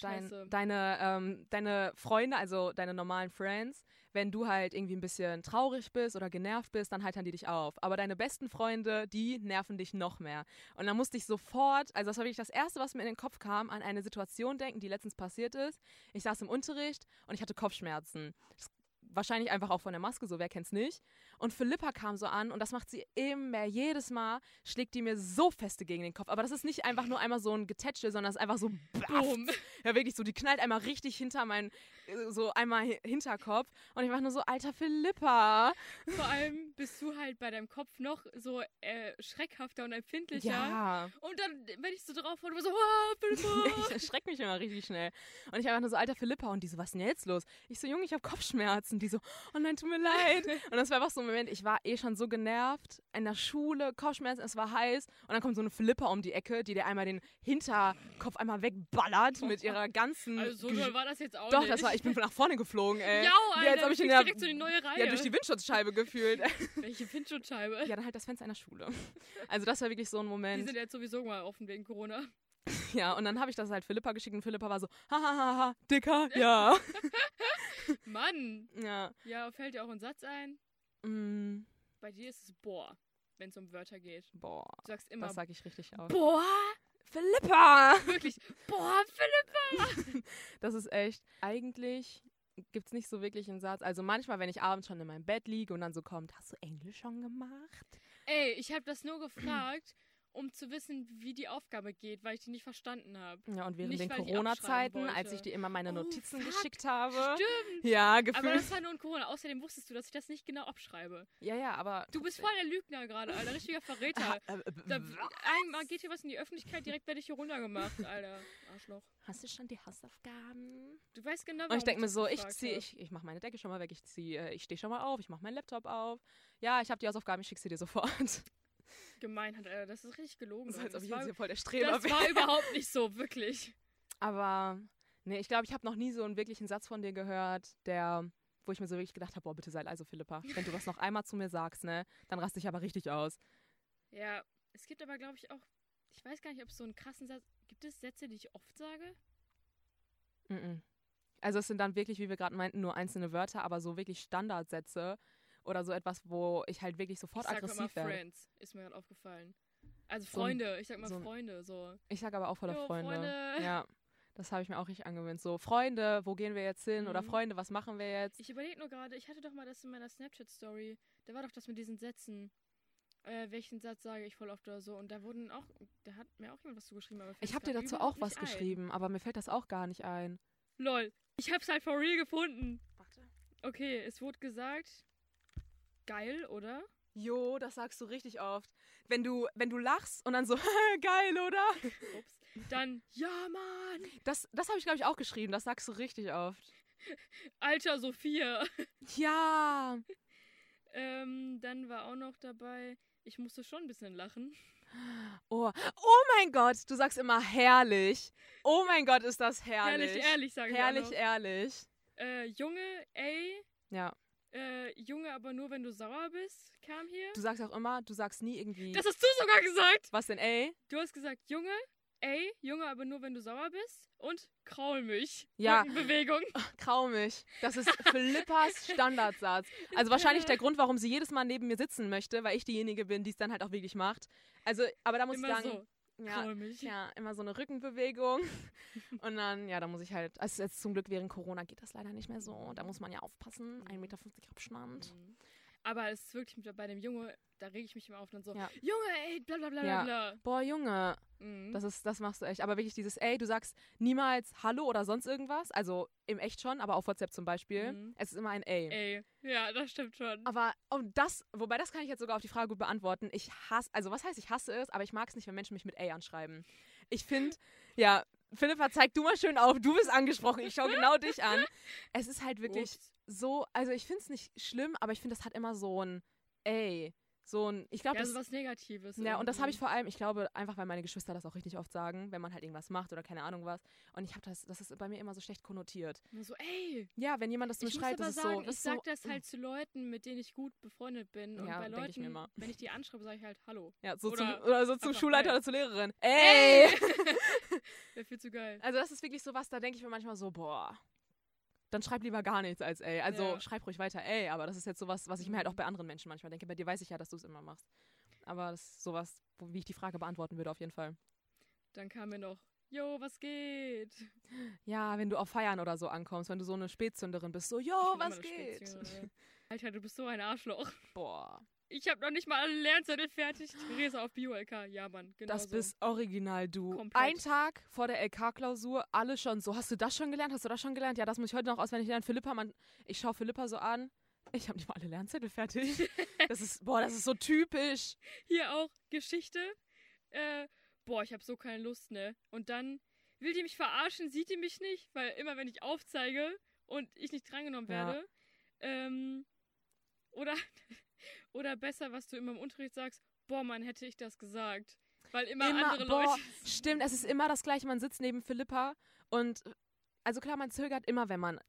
dein, deine, ähm, deine Freunde, also deine normalen Friends, wenn du halt irgendwie ein bisschen traurig bist oder genervt bist, dann heitern die dich auf. Aber deine besten Freunde, die nerven dich noch mehr. Und dann musste ich sofort, also das war wirklich das Erste, was mir in den Kopf kam, an eine Situation denken, die letztens passiert ist. Ich saß im Unterricht und ich hatte Kopfschmerzen. Das wahrscheinlich einfach auch von der Maske, so wer kennt's nicht. Und Philippa kam so an und das macht sie immer, jedes Mal schlägt die mir so feste gegen den Kopf. Aber das ist nicht einfach nur einmal so ein Getätschel, sondern es ist einfach so.
Boom.
Ja, wirklich so, die knallt einmal richtig hinter meinen, äh, so einmal hi- Hinterkopf. Und ich war nur so, alter Philippa.
Vor allem bist du halt bei deinem Kopf noch so äh, schreckhafter und empfindlicher.
Ja.
Und dann, wenn ich so drauf war, war so, ah, Philippa.
Ich erschrecke mich immer richtig schnell. Und ich war nur so, alter Philippa. Und die so, was ist denn jetzt los? Ich so, Junge, ich habe Kopfschmerzen. Die so, oh nein, tut mir leid. Und das war einfach so ein Moment, ich war eh schon so genervt. In der Schule, Kopfschmerzen, es war heiß. Und dann kommt so eine Philippa um die Ecke, die dir einmal den Hinterkopf einmal wegballert mit ihrer ganzen...
Also so doll war das jetzt auch
Doch,
nicht.
das war, ich bin nach vorne geflogen, ey.
Ja, Alter,
als ob ich in der,
direkt so die neue Reihe.
ja, durch die Windschutzscheibe gefühlt.
Welche Windschutzscheibe?
ja, dann halt das Fenster einer Schule. Also das war wirklich so ein
Die
Moment.
sind jetzt sowieso mal offen wegen Corona.
Ja, und dann habe ich das halt Philippa geschickt und Philippa war so, hahaha, dicker, ja.
Mann!
ja.
Ja, fällt dir auch ein Satz ein?
Mm,
Bei dir ist es boah, wenn es um Wörter geht.
boah,
Du sagst immer
das sage ich richtig aus.
boah!
Philippa!
Wirklich, boah, Philipp!
Das ist echt, eigentlich gibt es nicht so wirklich einen Satz. Also manchmal, wenn ich abends schon in meinem Bett liege und dann so kommt, hast du Englisch schon gemacht?
Ey, ich habe das nur gefragt, um zu wissen, wie die Aufgabe geht, weil ich die nicht verstanden habe.
Ja, und während
Nicht,
den Corona-Zeiten, als ich dir immer meine
Oh,
Notizen
fuck.
geschickt habe.
Stimmt!
Ja,
Aber
gefühlt.
das war nur in Corona. Außerdem wusstest du, dass ich das nicht genau abschreibe.
Ja, ja, aber.
Du bist voll der Lügner gerade, Alter. Richtiger Verräter.
Äh, äh,
Da,
was?
einmal geht hier was in die Öffentlichkeit, direkt werde ich hier runtergemacht, Alter. Arschloch.
Hast du schon die Hausaufgaben?
Du weißt genau,
Und ich denke mir so, ich
gefragt
zieh,
hab.
ich, ich mache meine Decke schon mal weg, ich ziehe, äh, ich stehe schon mal auf, ich mache meinen Laptop auf. Ja, ich habe die Hausaufgaben, ich schicke sie dir sofort.
Gemein hat, Alter. Das ist richtig gelogen.
So, als ob
das
ich
war,
jetzt hier voll der Streber
das
wäre.
war überhaupt nicht so, wirklich.
Aber nee, ich glaube, ich habe noch nie so einen wirklichen Satz von dir gehört, der, wo ich mir so wirklich gedacht habe, boah, bitte sei leise, Philippa. Wenn du was noch einmal zu mir sagst, ne, dann raste ich aber richtig aus.
Ja, es gibt aber, glaube ich, auch, ich weiß gar nicht, ob es so einen krassen Satz, gibt es Sätze, die ich oft sage?
Mhm. Also es sind dann wirklich, wie wir gerade meinten, nur einzelne Wörter, aber so wirklich Standardsätze oder so etwas, wo ich halt wirklich sofort
ich sag
aggressiv werde.
Friends, ist mir gerade aufgefallen. Also
So
Freunde, ich sag mal
so
Freunde, so.
Ich sage aber auch voller Freunde.
Freunde.
Ja, das habe ich mir auch richtig angewöhnt. So, Freunde, wo gehen wir jetzt hin? Oder
Mhm.
Freunde, was machen wir jetzt?
Ich überlege nur gerade, ich hatte doch mal das in meiner Snapchat-Story. Da war doch das mit diesen Sätzen. Äh, welchen Satz sage ich voll oft oder so. Und da wurden auch, da hat mir auch jemand was zugeschrieben. Aber
Ich habe dir dazu auch was
ein.
geschrieben, aber mir fällt das auch gar nicht ein.
Lol. Ich hab's halt for real gefunden.
Warte.
Okay, es wurde gesagt. Geil, oder?
Jo, das sagst du richtig oft. Wenn du, wenn du lachst und dann so, geil, oder?
Ups. Dann, ja, Mann.
Das, das habe ich, glaube ich, auch geschrieben. Das sagst du richtig oft.
Alter Sophia.
Ja.
ähm, dann war auch noch dabei, ich musste schon ein bisschen lachen.
Oh, oh mein Gott, du sagst immer herrlich. Oh mein Gott, ist das herrlich.
Herrlich, ehrlich, sage ich
Herrlich, ehrlich.
Äh, Junge, ey.
Ja.
Äh, Junge, aber nur wenn du sauer bist, kam hier.
Du sagst auch immer, du sagst nie irgendwie.
Das hast du sogar gesagt.
was denn, ey?
Du hast gesagt, Junge, ey, Junge, aber nur wenn du sauer bist. Und kraul mich.
Ja.
Bewegung.
Traumig. Das ist Philippas Standardsatz. Also wahrscheinlich der Grund, warum sie jedes Mal neben mir sitzen möchte, weil ich diejenige bin, die es dann halt auch wirklich macht. Also, aber da muss
Immer
ich sagen,
so.
Ja,
mich.
ja, immer so eine Rückenbewegung. Und dann, ja, da muss ich halt, also jetzt zum Glück während Corona geht das leider nicht mehr so. Da muss man ja aufpassen. 1,50 Meter Abstand.
Mhm. Aber es ist wirklich bei dem Junge, da rege ich mich immer auf und dann so,
Ja.
Junge, ey, bla bla bla
Ja.
bla
Boah, Junge.
Mhm.
das ist, das machst du echt. Aber wirklich dieses, ey, du sagst niemals Hallo oder sonst irgendwas. Also im Echt schon, aber auf WhatsApp zum Beispiel.
Mhm.
Es ist immer ein Ey.
ey, ja, das stimmt schon.
Aber um das, wobei das kann ich jetzt sogar auf die Frage gut beantworten. Ich hasse, also was heißt, ich hasse es, aber ich mag es nicht, wenn Menschen mich mit A anschreiben. Ich finde, ja, Philippa, zeig du mal schön auf, du bist angesprochen, ich schaue genau dich an. Es ist halt wirklich
Ups.
so, also ich finde es nicht schlimm, aber ich finde, das hat immer so ein A. So ein, ich glaube,
Ja,
das.
so was Negatives.
Ja, und das habe ich
irgendwie.
vor allem, ich glaube, einfach weil meine Geschwister das auch richtig oft sagen, wenn man halt irgendwas macht oder keine Ahnung was. Und ich habe das, das ist bei mir immer so schlecht konnotiert.
Nur so, ey.
Ja, wenn jemand das zu mir
Ich
schreibt, das ist
sagen,
so. Das
ich
ist
sag
so,
das halt zu Leuten, mit denen ich gut befreundet bin. Und
Ja,
bei
ich mir
Leuten,
immer.
wenn ich die anschreibe, sage ich halt Hallo.
Ja, so
Oder
zum, oder so zum Schulleiter
ey.
oder zur Lehrerin. Ey!
Fühlt viel zu geil.
Also das ist wirklich so was, da denke ich mir manchmal so, boah, dann schreib lieber gar nichts als ey. Also
Ja.
schreib ruhig weiter ey, aber das ist jetzt sowas, was ich mir halt auch
Mhm.
bei anderen Menschen manchmal denke. Bei dir weiß ich ja, dass du es immer machst. Aber das ist sowas, wie ich die Frage beantworten würde auf jeden Fall.
Dann kam mir noch, yo, was geht?
Ja, wenn du auf Feiern oder so ankommst, wenn du so eine Spätzünderin bist, so, yo, was geht?
Alter, du bist so ein Arschloch.
Boah,
Ich habe noch nicht mal alle Lernzettel fertig. Resa auf Bio-LK. Ja, Mann, genau
das
so.
bist original du.
Komplett.
Ein Tag vor der LK-Klausur, alle schon so, hast du das schon gelernt? Hast du das schon gelernt? Ja, das muss ich heute noch auswendig lernen. Philippa, man, ich schaue Philippa so an. Ich habe nicht mal alle Lernzettel fertig. Das ist, boah, das ist so typisch.
Hier auch Geschichte. Äh, boah, ich habe so keine Lust, ne? Und dann will die mich verarschen, sieht die mich nicht, weil immer wenn ich aufzeige und ich nicht drangenommen
Ja.
werde, ähm, oder, oder besser, was du immer im Unterricht sagst, boah, Mann, hätte ich das gesagt. Weil immer,
Immer,
andere
boah,
Leute.
Stimmt, es ist immer das Gleiche. Man sitzt neben Philippa und, also klar, man zögert immer, wenn man,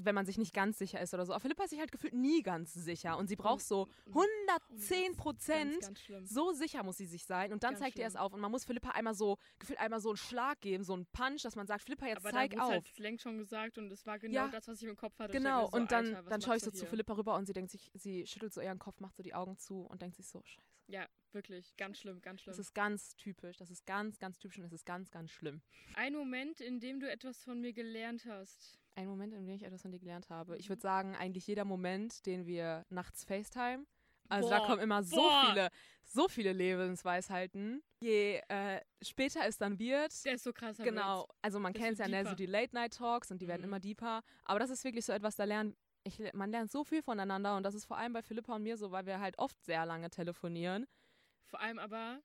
wenn man sich nicht ganz sicher ist oder so. Aber Philippa ist sich halt gefühlt nie ganz sicher und sie braucht so 110 Prozent.
Ganz, ganz schlimm.
So sicher muss sie sich sein und dann
Ganz
zeigt ihr es
schlimm.
auf und man muss Philippa einmal so, gefühlt einmal so einen Schlag geben, so einen Punch, dass man sagt, Philippa, jetzt
Aber
zeig
wurde
auf.
halt längst schon gesagt und es war genau
Ja.
das, was ich im Kopf hatte.
Genau,
so,
und dann,
Alter,
dann schaue ich so
du
zu
hier?
Philippa rüber und sie denkt sich, sie schüttelt so ihren Kopf, macht so die Augen zu und denkt sich so, scheiße.
Ja, wirklich, ganz schlimm, ganz schlimm.
Das ist ganz typisch, das ist ganz, ganz typisch und es ist ganz, ganz schlimm.
Ein Moment, in dem du etwas von mir gelernt hast.
Ein Moment, in dem ich etwas von dir gelernt habe. Ich
Mhm.
würde sagen, eigentlich jeder Moment, den wir nachts FaceTime. Also da
Boah,
kommen immer so
boah.
viele, so viele Lebensweisheiten. Je äh, später es dann wird,
Der ist so krass.
genau, also man kennt es ja, ne, so die Late-Night-Talks und die werden
Mhm.
immer deeper. Aber das ist wirklich so etwas, da lernen, ich, man lernt so viel voneinander und das ist vor allem bei Philippa und mir so, weil wir halt oft sehr lange telefonieren.
Vor allem aber,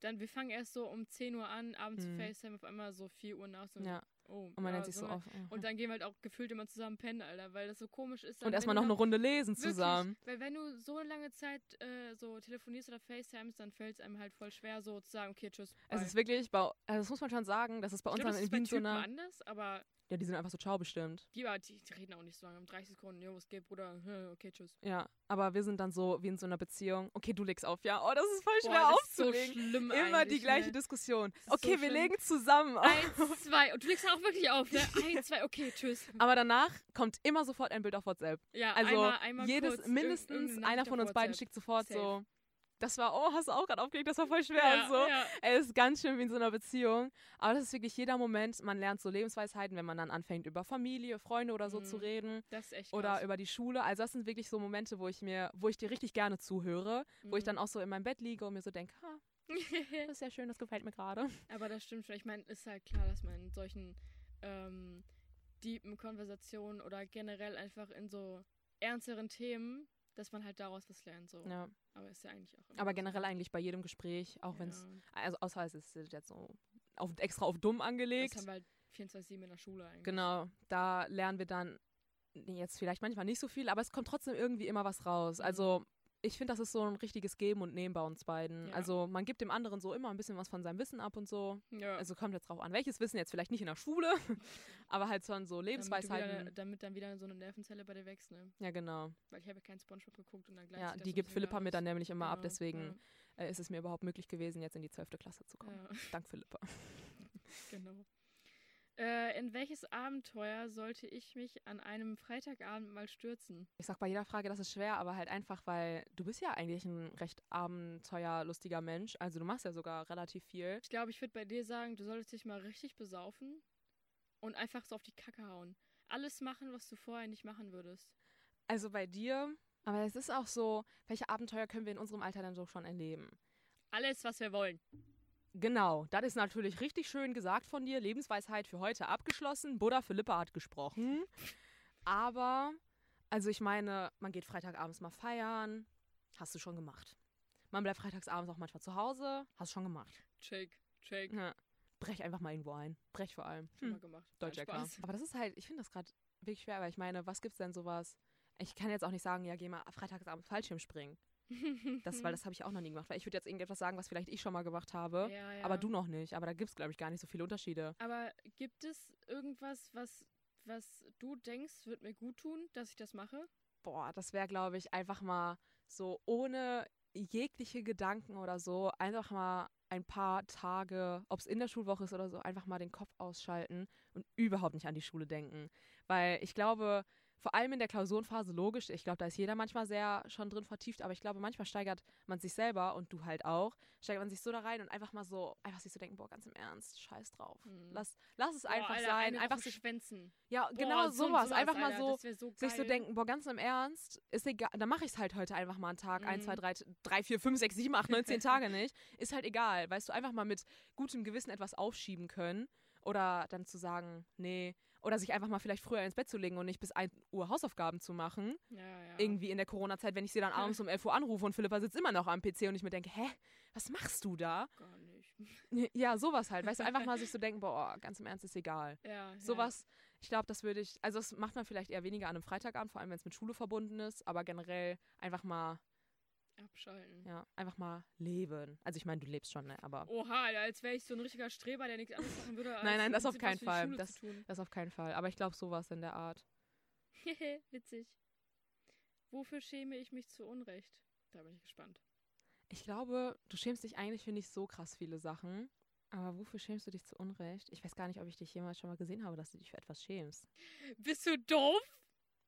dann, wir fangen erst so um 10 Uhr an, abends
Mhm.
zu FaceTime, auf einmal so 4 Uhr nachts. Und,
Ja.
Oh,
Und man
ja,
nennt sich so oft. oh.
Und dann gehen wir halt auch gefühlt immer zusammen pennen, Alter, weil das so komisch ist.
Und erstmal noch eine Runde lesen
Wirklich,
zusammen.
Weil wenn du so eine lange Zeit äh, so telefonierst oder FaceTimes, dann fällt es einem halt voll schwer, so zu sagen, okay, tschüss.
Es
bye.
ist wirklich, bei, also das muss man schon sagen, das ist bei uns
glaube,
dann in Wien so eine.
anders, aber
Ja, die sind einfach so ciao bestimmt.
die, die, die reden auch nicht so lange. Um 30 Sekunden, jo, was geht, Bruder? Okay, tschüss.
Ja, aber wir sind dann so wie in so einer Beziehung. Okay, du legst auf, ja. Oh, das ist voll
Boah,
schwer
ist so
aufzulegen.
schlimm
Immer die
eigentlich,
gleiche
ne?
Diskussion.
ist so
Okay, wir
schlimm.
legen zusammen auf.
Eins, zwei. Und du legst dann auch wirklich auf, ne? Eins, zwei, okay, tschüss.
Aber danach kommt immer sofort ein Bild auf WhatsApp.
Ja,
Also
einmal, einmal
jedes,
kurz,
mindestens einer von uns beiden
WhatsApp.
schickt sofort
Safe.
so. Das war, oh, hast du auch gerade aufgelegt, das war voll schwer
Ja,
und so.
ja.
Es ist ganz schön wie in so einer Beziehung. Aber das ist wirklich jeder Moment, man lernt so Lebensweisheiten, wenn man dann anfängt, über Familie, Freunde oder so
Mhm.
zu reden.
Das ist echt
Oder
krass.
über die Schule. Also das sind wirklich so Momente, wo ich mir, wo ich dir richtig gerne zuhöre, wo ich
Mhm.
dann auch so in meinem Bett liege und mir so denke, ha, das ist sehr schön, das gefällt mir gerade.
Aber das stimmt schon. Ich meine, ist halt klar, dass man in solchen ähm, deepen Konversationen oder generell einfach in so ernsteren Themen, dass man halt daraus was lernt. So.
Ja.
Aber ist ja eigentlich auch
Aber generell eigentlich bei jedem Gespräch, auch wenn es,
Ja,
also außer es ist jetzt so auf, extra auf dumm
das
angelegt.
haben wir halt 24-7 in der Schule eigentlich.
Genau, da lernen wir dann jetzt vielleicht manchmal nicht so viel, aber es kommt trotzdem irgendwie immer was raus.
Mhm.
Also ich finde, das ist so ein richtiges Geben und Nehmen bei uns beiden.
Ja.
Also man gibt dem anderen so immer ein bisschen was von seinem Wissen ab und so.
Ja.
Also kommt jetzt drauf an, welches Wissen jetzt vielleicht nicht in der Schule, aber halt schon so
damit,
Lebensweisheiten.
wieder, damit dann wieder so eine Nervenzelle bei dir wächst, ne?
Ja, genau.
Weil ich habe ja kein Spongebob geguckt und dann gleicht
Ja, die gibt Philippa mir dann nämlich immer ab,
Genau,
deswegen äh, ist es mir überhaupt möglich gewesen, jetzt in die 12. Klasse zu kommen.
Ja,
Dank Philippa.
ja, genau. Äh, in welches Abenteuer sollte ich mich an einem Freitagabend mal stürzen?
Ich sag bei jeder Frage, das ist schwer, aber halt einfach, weil du bist ja eigentlich ein recht abenteuerlustiger Mensch. Also du machst ja sogar relativ viel.
Ich glaube, ich würde bei dir sagen, du solltest dich mal richtig besaufen und einfach so auf die Kacke hauen. Alles machen, was du vorher nicht machen würdest.
Also bei dir, aber es ist auch so, welche Abenteuer können wir in unserem Alter denn so schon erleben?
Alles, was wir wollen.
Genau, das ist natürlich richtig schön gesagt von dir. Lebensweisheit für heute abgeschlossen. Buddha Philippa hat gesprochen. Aber, also ich meine, man geht Freitagabends mal feiern. Hast du schon gemacht. Man bleibt freitagsabends auch manchmal zu Hause. Hast du schon gemacht.
Shake, shake.
Ja. Brech einfach mal irgendwo ein. Brech vor allem.
Schon
Hm.
mal gemacht.
Deutsch
Nein,
ja klar.
Spaß.
Aber das ist halt, ich finde das gerade wirklich schwer, weil ich meine, was gibt's denn sowas? Ich kann jetzt auch nicht sagen, ja, geh mal freitagsabends Fallschirm springen. Das, weil das habe ich auch noch nie gemacht. Weil ich würde jetzt irgendetwas sagen, was vielleicht ich schon mal gemacht habe,
ja, ja.
aber du noch nicht. Aber da gibt's glaube ich, gar nicht so viele Unterschiede.
Aber gibt es irgendwas, was, was du denkst, wird mir gut tun, dass ich das mache?
Boah, das wäre, glaube ich, einfach mal so ohne jegliche Gedanken oder so, einfach mal ein paar Tage, ob es in der Schulwoche ist oder so, einfach mal den Kopf ausschalten und überhaupt nicht an die Schule denken. Weil ich glaube, vor allem in der Klausurenphase logisch, ich glaube, da ist jeder manchmal sehr schon drin vertieft, aber ich glaube, manchmal steigert man sich selber und du halt auch, steigert man sich so da rein und einfach mal so, einfach sich so denken, boah, ganz im Ernst, scheiß drauf.
Hm.
Lass, lass es
Boah,
einfach
Alter,
sein, einfach sich,
schwänzen.
ja,
Boah,
genau
so und
sowas, einfach mal
Alter,
so,
das wär so
sich so denken, boah, ganz im Ernst, ist egal, dann mache ich es halt heute einfach mal einen Tag, ein,
Mhm.
zwei, drei, drei, vier, fünf, sechs, sieben, acht, neun, zehn Tage nicht, ist halt egal, weißt du, einfach mal mit gutem Gewissen etwas aufschieben können oder dann zu sagen, nee, oder sich einfach mal vielleicht früher ins Bett zu legen und nicht bis 1 Uhr Hausaufgaben zu machen,
Ja, ja.
irgendwie in der Corona-Zeit, wenn ich sie dann abends um 11 Uhr anrufe und Philippa sitzt immer noch am PC und ich mir denke, hä, was machst du da?
Gar nicht.
Ja, sowas halt, weißt du, einfach mal sich so denken, boah, ganz im Ernst ist egal.
Ja,
Sowas, ich glaube, das würde ich, also das macht man vielleicht eher weniger an einem Freitagabend, vor allem wenn es mit Schule verbunden ist, aber generell einfach mal,
abschalten.
ja, einfach mal leben. Also ich meine, du lebst schon, ne, aber
Oha, als wäre ich so ein richtiger Streber, der nichts anderes machen würde.
Nein, nein, das auf keinen Fall. Das- das auf keinen Fall. Aber ich glaube, sowas in der Art.
Witzig. Wofür schäme ich mich zu Unrecht? Da bin ich gespannt.
Ich glaube, du schämst dich eigentlich für nicht so krass viele Sachen. Aber wofür schämst du dich zu Unrecht? Ich weiß gar nicht, ob ich dich jemals schon mal gesehen habe, dass du dich für etwas schämst.
Bist du doof?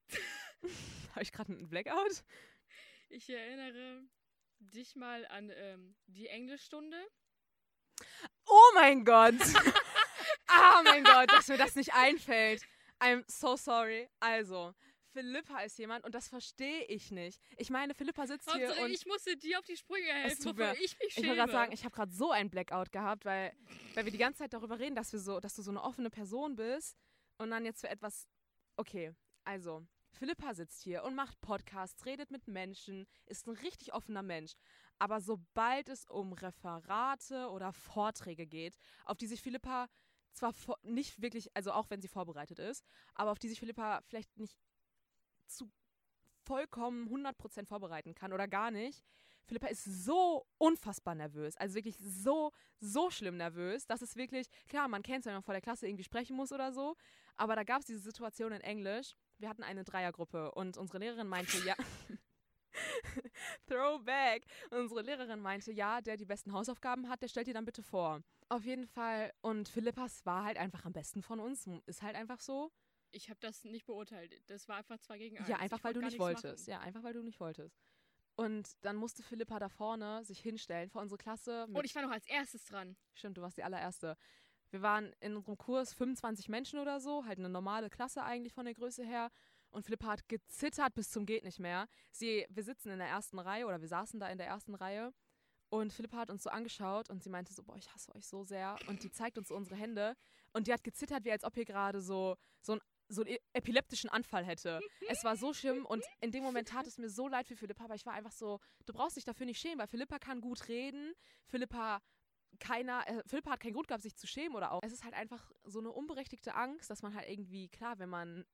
Habe ich gerade einen Blackout?
Ich erinnere dich mal an ähm, die Englischstunde.
Oh mein Gott! ah, mein Gott, dass mir das nicht einfällt. I'm so sorry. Also, Philippa ist jemand und das verstehe ich nicht. Ich meine, Philippa sitzt hier
Hauptsache,
und
ich musste dir auf die Sprünge helfen,
mir-
ich mich
Ich
schäme.
wollte gerade sagen, ich habe gerade so einen Blackout gehabt, weil, weil wir die ganze Zeit darüber reden, dass wir so, dass du so eine offene Person bist und dann jetzt für etwas. Okay, also, Philippa sitzt hier und macht Podcasts, redet mit Menschen, ist ein richtig offener Mensch. Aber sobald es um Referate oder Vorträge geht, auf die sich Philippa zwar nicht wirklich, also auch wenn sie vorbereitet ist, aber auf die sich Philippa vielleicht nicht zu vollkommen 100% vorbereiten kann oder gar nicht, Philippa ist so unfassbar nervös. Also wirklich so, so schlimm nervös, dass es wirklich, klar, man kennt es, wenn man vor der Klasse irgendwie sprechen muss oder so, aber da gab es diese Situation in Englisch. Wir hatten eine Dreiergruppe und unsere Lehrerin meinte, ja. Throwback. Und unsere Lehrerin meinte, ja, der die besten Hausaufgaben hat, der stellt dir dann bitte vor. Auf jeden Fall. Und Philippas war halt einfach am besten von uns. Ist halt einfach so.
Ich habe das nicht beurteilt. Das war einfach zwei gegen eins.
Ja, einfach
Ich
weil du nicht wolltest.
machen.
Ja, einfach weil du nicht wolltest. Und dann musste Philippa da vorne sich hinstellen vor unsere Klasse.
Und ich war noch als erstes dran.
stimmt, du warst die allererste. Wir waren in unserem Kurs 25 Menschen oder so, halt eine normale Klasse eigentlich von der Größe her. Und Philippa hat gezittert bis zum geht nicht mehr. Sie, wir sitzen in der ersten Reihe oder wir saßen da in der ersten Reihe. Und Philippa hat uns so angeschaut und sie meinte so, boah, ich hasse euch so sehr. Und die zeigt uns so unsere Hände. Und die hat gezittert, wie als ob ihr gerade so, so, ein, so einen e- epileptischen Anfall hätte. Es war so schlimm und in dem Moment tat es mir so leid für Philippa, aber ich war einfach so, du brauchst dich dafür nicht schämen, weil Philippa kann gut reden. Philippa keiner, äh, Philippa hat keinen Grund gehabt, sich zu schämen oder auch. Es ist halt einfach so eine unberechtigte Angst, dass man halt irgendwie, klar, wenn man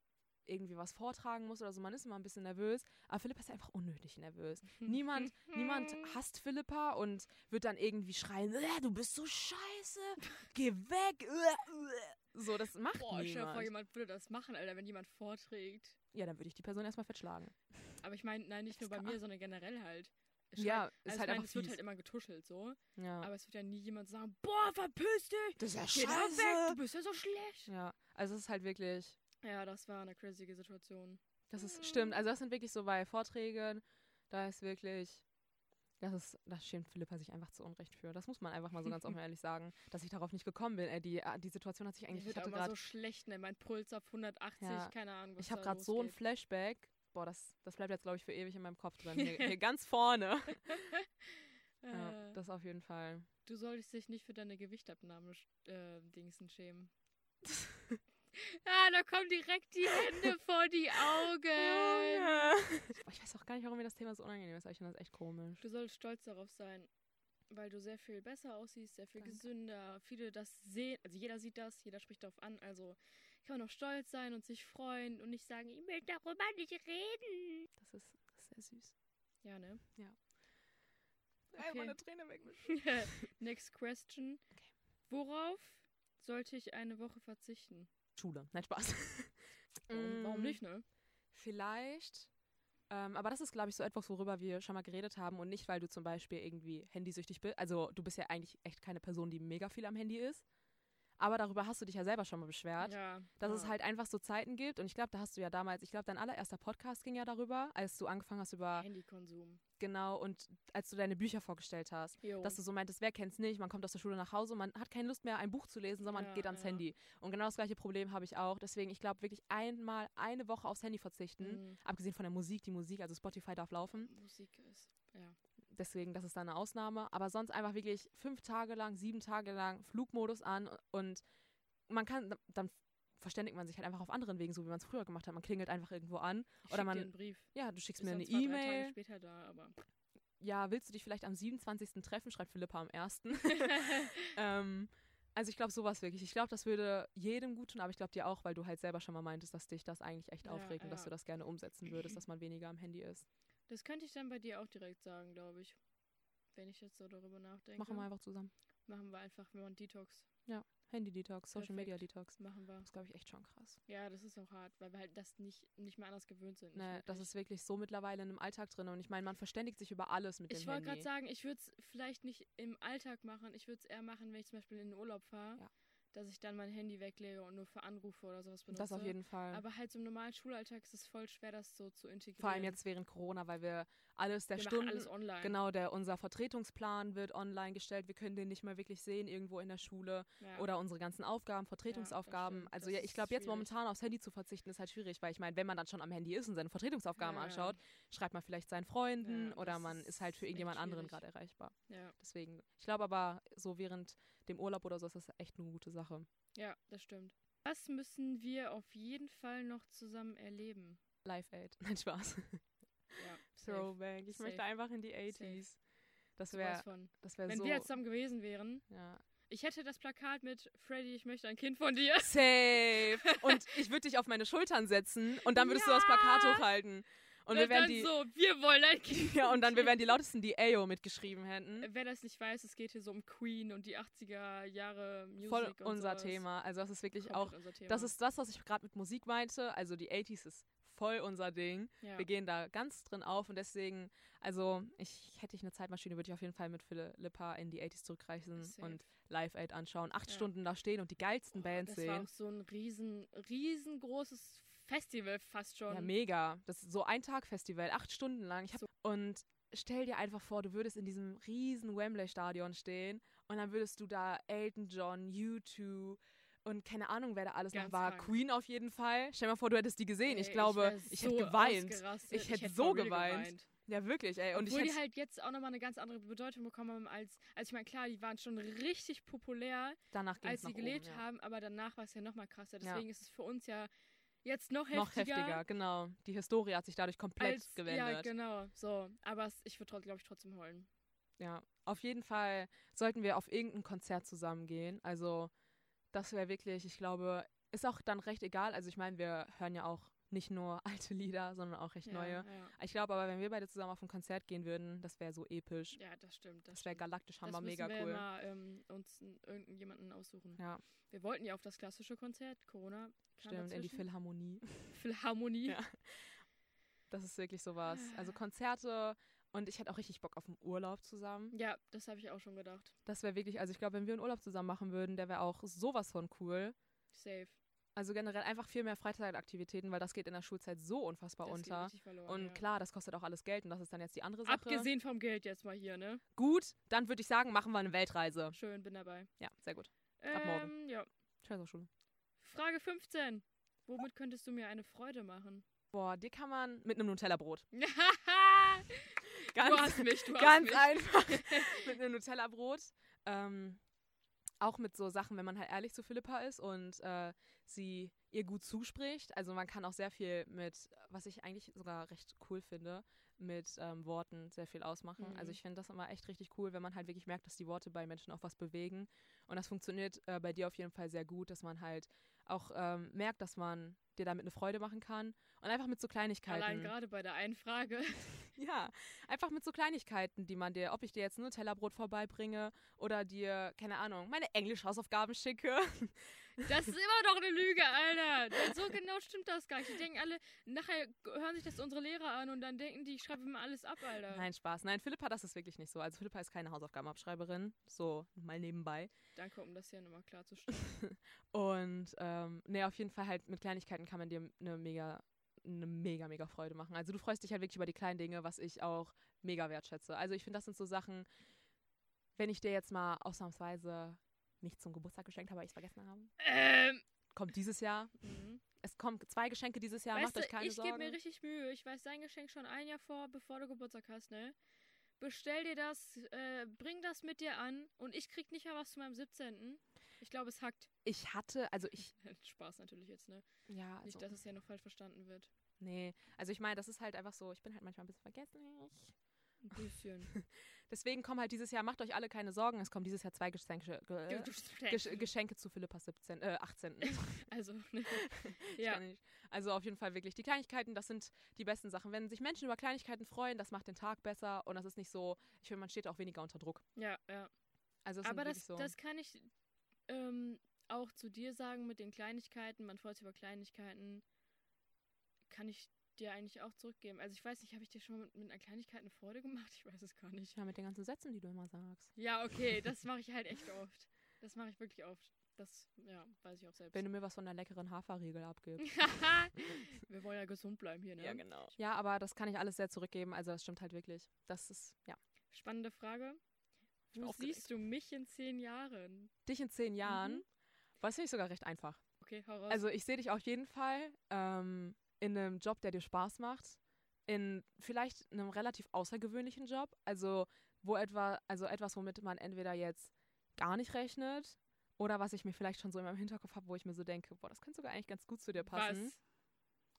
irgendwie was vortragen muss oder so, man ist immer ein bisschen nervös, aber Philippa ist einfach unnötig nervös. Niemand, niemand hasst Philippa und wird dann irgendwie schreien, "Äh, du bist so scheiße, geh weg. äh, äh." So, das macht
Boah, stell dir
niemand.
vor, jemand würde das machen, Alter, wenn jemand vorträgt.
Ja, dann würde ich die Person erstmal fett schlagen.
Aber ich meine, nein, nicht nur bei mir, sondern generell halt. Es
Ja,
schreit-
ist
also
halt
ich
einfach
meine, es wird halt immer getuschelt so.
Ja.
Aber es wird ja nie jemand sagen, boah, verpiss dich!
das ist ja
Geh da weg, du bist ja so schlecht.
Ja, also es ist halt wirklich,
Ja, das war eine crazy Situation.
das ist, stimmt, also das sind wirklich so bei Vorträgen, da ist wirklich, das ist, das schämt Philippa sich einfach zu Unrecht für. Das muss man einfach mal so ganz offen ehrlich sagen, dass ich darauf nicht gekommen bin. Äh, die, die Situation hat sich eigentlich, ich hatte
immer
gerade
so schlecht, ne? Mein Puls auf 180,
Ja,
keine Ahnung, was
Ich habe gerade so ein. Flashback. Boah, das, das bleibt jetzt, glaube ich, für ewig in meinem Kopf drin. Hier, hier ganz vorne. Ja,
Äh,
das auf jeden Fall.
du solltest dich nicht für deine Gewichtabnahme äh, schämen. ah, da kommen direkt die Hände vor die Augen.
Ich weiß auch gar nicht, warum mir das Thema so unangenehm ist. aber Ich finde das echt komisch.
Du sollst stolz darauf sein, weil du sehr viel besser aussiehst, sehr viel
Danke.
gesünder. Viele das sehen, also jeder sieht das, jeder spricht darauf an. Also kann man auch stolz sein und sich freuen und nicht sagen, ich will darüber nicht reden.
Das ist, das ist sehr süß.
Ja, ne?
Ey,
Okay.
meine Träne weg. mit-
Next question. Worauf sollte ich eine Woche verzichten?
Schule. Nein, Spaß.
Warum, warum
Mm,
nicht, ne?
Vielleicht Ähm, aber das ist, glaube ich, so etwas, worüber wir schon mal geredet haben und nicht, weil du zum Beispiel irgendwie handysüchtig bist. Also du bist ja eigentlich echt keine Person, die mega viel am Handy ist. Aber darüber hast du dich ja selber schon mal beschwert,
Ja.
dass
ja.
es halt einfach so Zeiten gibt. Und ich glaube, da hast du ja damals, ich glaube, dein allererster Podcast ging ja darüber, als du angefangen hast über,
Handykonsum.
genau, und als du deine Bücher vorgestellt hast.
Jo.
Dass du so meintest, wer kennt's nicht, man kommt aus der Schule nach Hause, man hat keine Lust mehr, ein Buch zu lesen, sondern man
Ja,
geht ans
ja.
Handy. Und genau das gleiche Problem habe ich auch. Deswegen, ich glaube, wirklich einmal eine Woche aufs Handy verzichten.
Mhm.
Abgesehen von der Musik, die Musik, also Spotify darf laufen.
Musik ist, ja.
Deswegen, das ist dann eine Ausnahme. Aber sonst einfach wirklich fünf Tage lang, sieben Tage lang Flugmodus an und man kann, dann verständigt man sich halt einfach auf anderen Wegen, so wie man es früher gemacht hat. Man klingelt einfach irgendwo an.
Ich
Oder man-
dir einen Brief.
Ja, du schickst
Ist
mir eine E-Mail.
später da, aber
Ja, willst du dich vielleicht am 27. treffen? Schreibt Philippa am 1. ähm, also ich glaube sowas wirklich. Ich glaube, das würde jedem gut tun, aber ich glaube dir auch, weil du halt selber schon mal meintest, dass dich das eigentlich echt
Ja,
aufregt und dass
ja.
du das gerne umsetzen würdest, dass man weniger am Handy ist.
Das könnte ich dann bei dir auch direkt sagen, glaube ich. Wenn ich jetzt so darüber nachdenke.
Machen wir einfach zusammen.
Machen wir einfach, wenn man Detox
Handy-Detox, Social
Perfekt.
Media-Detox.
machen wir.
Das ist, glaube ich, echt schon krass.
Ja, das ist auch hart, weil wir halt das nicht, nicht mehr anders gewöhnt sind. nicht
Ne, das ist wirklich so mittlerweile in dem Alltag drin. Und ich meine, man verständigt sich über alles mit
Ich
dem
wollte gerade sagen, ich würde es vielleicht nicht im Alltag machen. Ich würde es eher machen, wenn ich zum Beispiel in den Urlaub fahre,
Ja.
Dass ich dann mein Handy weglege und nur für Anrufe oder sowas benutze.
das auf jeden Fall.
Aber halt so im normalen Schulalltag ist es voll schwer, das so zu integrieren.
Vor allem jetzt während Corona, weil wir alles der
wir
Stunden,
alles online.
genau, der unser Vertretungsplan wird online gestellt. Wir können den nicht mehr wirklich sehen irgendwo in der Schule
Ja.
oder unsere ganzen Aufgaben, Vertretungsaufgaben.
stimmt.
also ja, ich glaube jetzt momentan aufs Handy zu verzichten ist halt schwierig, weil ich meine, wenn man dann schon am Handy ist und seine Vertretungsaufgaben
Ja, ja.
anschaut, schreibt man vielleicht seinen Freunden
Ja,
oder man
ist
halt für irgendjemand anderen gerade erreichbar.
ja.
Deswegen, ich glaube aber so während dem Urlaub oder so ist das echt eine gute Sache.
ja, das stimmt. Was müssen wir auf jeden Fall noch zusammen erleben?
Live Aid. Nein, Spaß.
Ja.
Throwback. Ich möchte
Safe.
einfach in die 80s. Das
Sowas
wäre das wär
Wenn
so.
wir jetzt zusammen gewesen wären,
ja.
ich hätte das Plakat mit Freddy, ich möchte ein Kind von dir.
Safe. Und ich würde dich auf meine Schultern setzen und dann würdest du das
Ja.
Plakat hochhalten. Und wir wären
dann
die.
so, wir wollen ein Kind.
Ja, und dann wir wären die lautesten, die Ayo mitgeschrieben hätten.
Wer das nicht weiß, es geht hier so um Queen und die 80er Jahre Musik
Voll unser. Thema. Also das ist wirklich
Komplett
auch. Das ist das, was ich gerade mit Musik meinte. Also die 80s ist voll unser Ding.
ja.
Wir gehen da ganz drin auf und deswegen, also ich hätte ich eine Zeitmaschine, würde ich auf jeden Fall mit Philippa in die 80s zurückreisen
Safe.
und Live Aid anschauen. Acht
Ja.
Stunden da stehen und die geilsten
Boah,
Bands
das war
sehen.
auch so ein riesen, riesengroßes Festival fast schon.
Ja, mega. Das ist so ein Tag-Festival, acht Stunden lang. Ich hab, Und stell dir einfach vor, du würdest in diesem riesen Wembley-Stadion stehen und dann würdest du da Elton John, U2 und keine Ahnung, wer da alles
Ganz
noch war.
krank.
Queen auf jeden Fall. Stell dir mal vor, du hättest die gesehen.
Ey,
ich glaube, ich,
so
hätte geweint. Ich hätte
hätte
so
real
geweint. Ja, wirklich, ey. Und
Obwohl
ich
die
hätte
halt jetzt auch nochmal eine ganz andere Bedeutung bekommen haben als, als ich meine, klar, die waren schon richtig populär,
danach
als sie gelebt
oben, ja.
haben, aber danach war es ja nochmal krasser.
Ja.
Deswegen ist es für uns ja jetzt noch heftiger.
Noch heftiger, genau. Die Historie hat sich dadurch komplett
als,
gewendet.
Ja, genau. So, aber es, ich würde, glaube ich, trotzdem heulen.
Ja, auf jeden Fall sollten wir auf irgendein Konzert zusammen gehen. Also, das wäre wirklich, ich glaube, ist auch dann recht egal. Also, ich meine, wir hören ja auch nicht nur alte Lieder, sondern auch recht
Ja,
neue.
Ja,
Ich glaube aber, wenn wir beide zusammen auf ein Konzert gehen würden, das wäre so episch.
ja das stimmt. Das,
Das wäre galaktisch hammer, mega
wir
cool.
Mal, ähm, uns irgendjemanden aussuchen.
Ja,
Wir wollten ja auf das klassische Konzert, Corona. kam
stimmt, in die
dazwischen.
Philharmonie.
Philharmonie.
Ja. Das ist wirklich sowas. Also Konzerte und ich hätte auch richtig Bock auf einen Urlaub zusammen.
Ja, das habe ich auch schon gedacht.
Das wäre wirklich, also ich glaube, wenn wir einen Urlaub zusammen machen würden, der wäre auch sowas von cool.
Safe.
Also generell einfach viel mehr Freizeitaktivitäten, weil das geht in der Schulzeit so unfassbar
Das
unter.
verloren,
Und
ja.
klar, das kostet auch alles Geld und das ist dann jetzt die andere Sache.
Abgesehen vom Geld jetzt mal hier, ne?
Gut, dann würde ich sagen, machen wir eine Weltreise.
Schön, bin dabei.
Ja, sehr gut.
Ab
morgen.
Ja.
Scheiß auf Schule.
Frage 15. Womit könntest du mir eine Freude machen?
Boah, die kann man mit einem Nutella-Brot.
du
Ganz,
hast mich, du hast
ganz
mich.
einfach mit einem Nutella-Brot. Ähm, auch mit so Sachen, wenn man halt ehrlich zu Philippa ist und äh, sie ihr gut zuspricht. Also man kann auch sehr viel mit, was ich eigentlich sogar recht cool finde, mit ähm, Worten sehr viel ausmachen.
Mhm.
Also ich finde das immer echt richtig cool, wenn man halt wirklich merkt, dass die Worte bei Menschen auch was bewegen. Und das funktioniert äh, bei dir auf jeden Fall sehr gut, dass man halt auch ähm, merkt, dass man dir damit eine Freude machen kann. Und einfach mit so Kleinigkeiten.
Allein gerade bei der einen Frage.
Ja, einfach mit so Kleinigkeiten, die man dir, ob ich dir jetzt ein Nutella-Brot vorbeibringe oder dir, keine Ahnung, meine Englisch-Hausaufgaben schicke.
Das ist immer noch eine Lüge, Alter. Denn so genau stimmt das gar nicht. Die denken alle, nachher hören sich das unsere Lehrer an und dann denken die, ich schreibe immer alles ab, Alter.
Nein, Spaß. Nein, Philippa, das ist wirklich nicht so. Also Philippa ist keine Hausaufgabenabschreiberin. So, mal nebenbei.
Danke, um das hier nochmal klarzustellen.
Und ähm, nee, auf jeden Fall halt mit Kleinigkeiten kann man dir eine mega, eine mega, mega Freude machen. Also du freust dich halt wirklich über die kleinen Dinge, was ich auch mega wertschätze. Also ich finde, das sind so Sachen, wenn ich dir jetzt mal ausnahmsweise nicht zum Geburtstag geschenkt habe, weil ich es vergessen habe.
Ähm.
Kommt dieses Jahr.
Mhm.
Es kommen zwei Geschenke dieses Jahr,
Weißt
macht euch keine
ich gebe
Sorgen.
mir richtig Mühe. Ich weiß dein Geschenk schon ein Jahr vor, bevor du Geburtstag hast, ne? Bestell dir das, äh, bring das mit dir an und ich krieg nicht mehr was zu meinem 17. Ich glaube, es hackt.
ich hatte, also ich,
Spaß natürlich jetzt, ne?
ja, also,
Nicht, dass es ja noch falsch verstanden wird.
nee, also ich meine, das ist halt einfach so, ich bin halt manchmal ein bisschen vergesslich.
Ein bisschen.
Deswegen kommen halt dieses Jahr, macht euch alle keine Sorgen, es kommen dieses Jahr zwei Geschenke, ge, Gesch Geschenke zu Philippas 17, äh, 18.
also, ne? Ja.
Also auf jeden Fall wirklich die Kleinigkeiten, das sind die besten Sachen. Wenn sich Menschen über Kleinigkeiten freuen, das macht den Tag besser und das ist nicht so, ich finde, man steht auch weniger unter Druck.
Ja, ja.
Also es
Aber das,
so.
das kann ich ähm, auch zu dir sagen mit den Kleinigkeiten. Man freut sich über Kleinigkeiten. Kann ich dir eigentlich auch zurückgeben. Also ich weiß nicht, habe ich dir schon mal mit, mit einer Kleinigkeit eine Freude gemacht? Ich weiß es gar nicht.
ja, mit den ganzen Sätzen, die du immer sagst.
Ja, okay, das mache ich halt echt oft. Das mache ich wirklich oft. Das, ja, weiß ich auch selbst.
Wenn du mir was von der leckeren Haferriegel abgibst.
Wir wollen ja gesund bleiben hier, ne?
genau. Ja, aber das kann ich alles sehr zurückgeben. Also das stimmt halt wirklich. Das ist, ja.
Spannende Frage. Wo
aufgeregt.
siehst du mich in zehn Jahren?
Dich in zehn Jahren,
Mhm.
finde ich sogar recht einfach.
Okay, hau raus.
Also ich sehe dich auf jeden Fall ähm, in einem Job, der dir Spaß macht. In vielleicht einem relativ außergewöhnlichen Job. Also wo etwa, also etwas, womit man entweder jetzt gar nicht rechnet oder was ich mir vielleicht schon so in meinem Hinterkopf habe, wo ich mir so denke, boah, das könnte sogar eigentlich ganz gut zu dir passen.
was?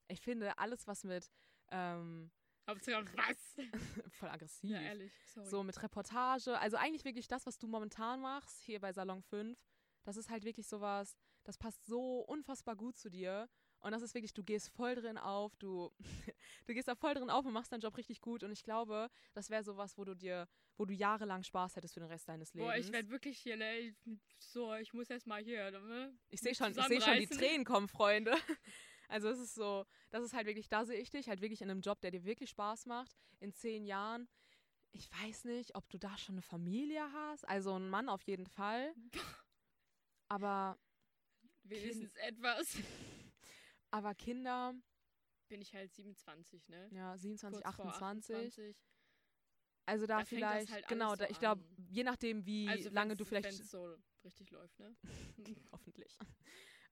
Ich finde alles, was mit ähm,
Hauptsache was?
voll aggressiv.
ja, ehrlich, sorry.
So mit Reportage. Also eigentlich wirklich das, was du momentan machst, hier bei Salon 5. Das ist halt wirklich sowas, das passt so unfassbar gut zu dir. Und das ist wirklich, du gehst voll drin auf, du, du gehst da voll drin auf und machst deinen Job richtig gut. Und ich glaube, das wäre sowas, wo du dir, wo du jahrelang Spaß hättest für den Rest deines Lebens.
Boah, ich werde wirklich hier, ne? ich- So, ich muss erst mal hier, ne?
Ich sehe schon, ich sehe schon die. Tränen kommen, Freunde. Also es ist so, das ist halt wirklich, da sehe ich dich halt wirklich in einem Job, der dir wirklich Spaß macht. In zehn Jahren, ich weiß nicht, ob du da schon eine Familie hast. Also einen Mann auf jeden Fall. Aber,
Wenigstens etwas.
aber Kinder,
Bin ich halt 27, ne?
ja, 27,
Kurz vor
28.
28.
Also da,
Da
vielleicht,
halt
genau, da,
so
ich glaube, je nachdem, wie
Also
lange du vielleicht
wenn's so richtig läuft, ne?
hoffentlich.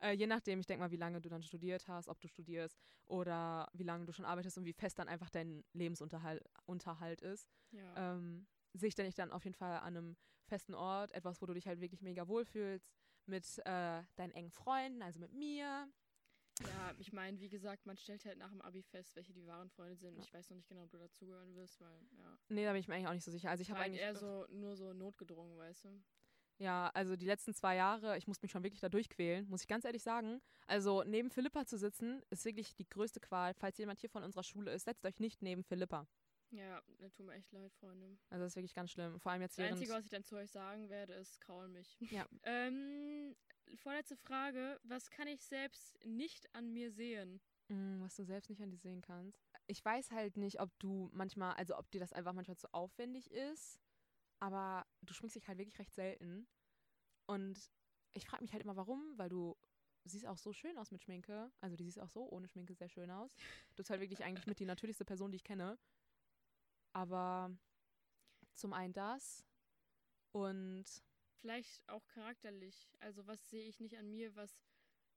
Äh, je nachdem, ich denke mal, wie lange du dann studiert hast, ob du studierst oder wie lange du schon arbeitest und wie fest dann einfach dein Lebensunterhalt Unterhalt ist,
Ja.
ähm, sehe ich dich dann auf jeden Fall an einem festen Ort, etwas, wo du dich halt wirklich mega wohlfühlst, mit äh, deinen engen Freunden, also mit mir.
Ja, ich meine, wie gesagt, man stellt halt nach dem Abi fest, welche die wahren Freunde sind.
Ja.
Ich weiß noch nicht genau, ob du dazugehören wirst, weil, ja.
Nee, da bin ich mir eigentlich auch nicht so sicher. Also ich habe
halt
eigentlich
eher so, nur so notgedrungen, weißt du?
Ja, also die letzten zwei Jahre, ich muss mich schon wirklich da durchquälen, muss ich ganz ehrlich sagen. Also neben Philippa zu sitzen, ist wirklich die größte Qual. Falls jemand hier von unserer Schule ist, setzt euch nicht neben Philippa.
Ja, das tut mir echt leid, Freunde.
Also das ist wirklich ganz schlimm. Vor allem jetzt
Das. Einzige, was ich dann zu euch sagen werde, ist, kraul mich.
Ja.
ähm, vorletzte Frage. Was kann ich selbst nicht an mir sehen?
Mm, was du selbst nicht an dir sehen kannst. Ich weiß halt nicht, ob du manchmal, also ob dir das einfach manchmal zu aufwendig ist, aber du schminkst dich halt wirklich recht selten. Und ich frage mich halt immer, warum, weil du siehst auch so schön aus mit Schminke. Also die siehst auch so ohne Schminke sehr schön aus. Du bist halt wirklich eigentlich mit die natürlichste Person, die ich kenne. Aber zum einen das und
Vielleicht auch charakterlich. Also, was sehe ich nicht an mir, was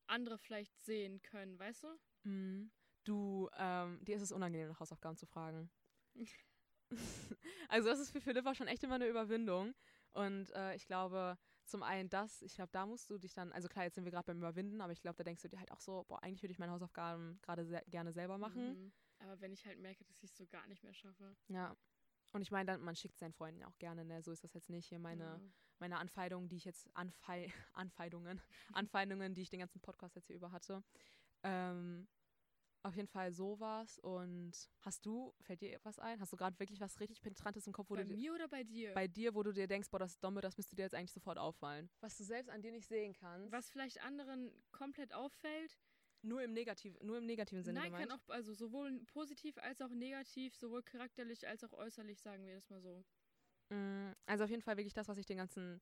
andere vielleicht sehen können, weißt du?
Mm, Du, ähm, dir ist es unangenehm, nach Hausaufgaben zu fragen. also das ist für Philippa schon echt immer eine Überwindung. Und äh, ich glaube, zum einen das, ich glaube, da musst du dich dann, also klar, jetzt sind wir gerade beim Überwinden, aber ich glaube, da denkst du dir halt auch so, boah, eigentlich würde ich meine Hausaufgaben gerade sehr, gerne selber machen.
Mhm. Aber wenn ich halt merke, dass ich es so gar nicht mehr schaffe.
Ja. Und ich meine, dann, man schickt seinen Freunden ja auch gerne, ne? So ist das jetzt nicht hier meine,
ja.
meine Anfeindungen, die ich jetzt Anfei Anfeindungen, Anfeindungen, die ich den ganzen Podcast jetzt hier über hatte. Ähm, Auf jeden Fall sowas. Und hast du, fällt dir was ein? Hast du gerade wirklich was richtig Penetrantes im Kopf, wo
Bei
du dir,
mir oder bei dir?
bei dir, wo du dir denkst, boah, das ist Domme, das müsste dir jetzt eigentlich sofort auffallen? Was du selbst an dir nicht sehen kannst.
Was vielleicht anderen komplett auffällt.
Nur im, Negativ, nur im negativen Sinne
Nein,
gemeint?
kann auch, also sowohl positiv als auch negativ, sowohl charakterlich als auch äußerlich, sagen wir das mal so.
Mm, Also auf jeden Fall wirklich das, was ich den ganzen,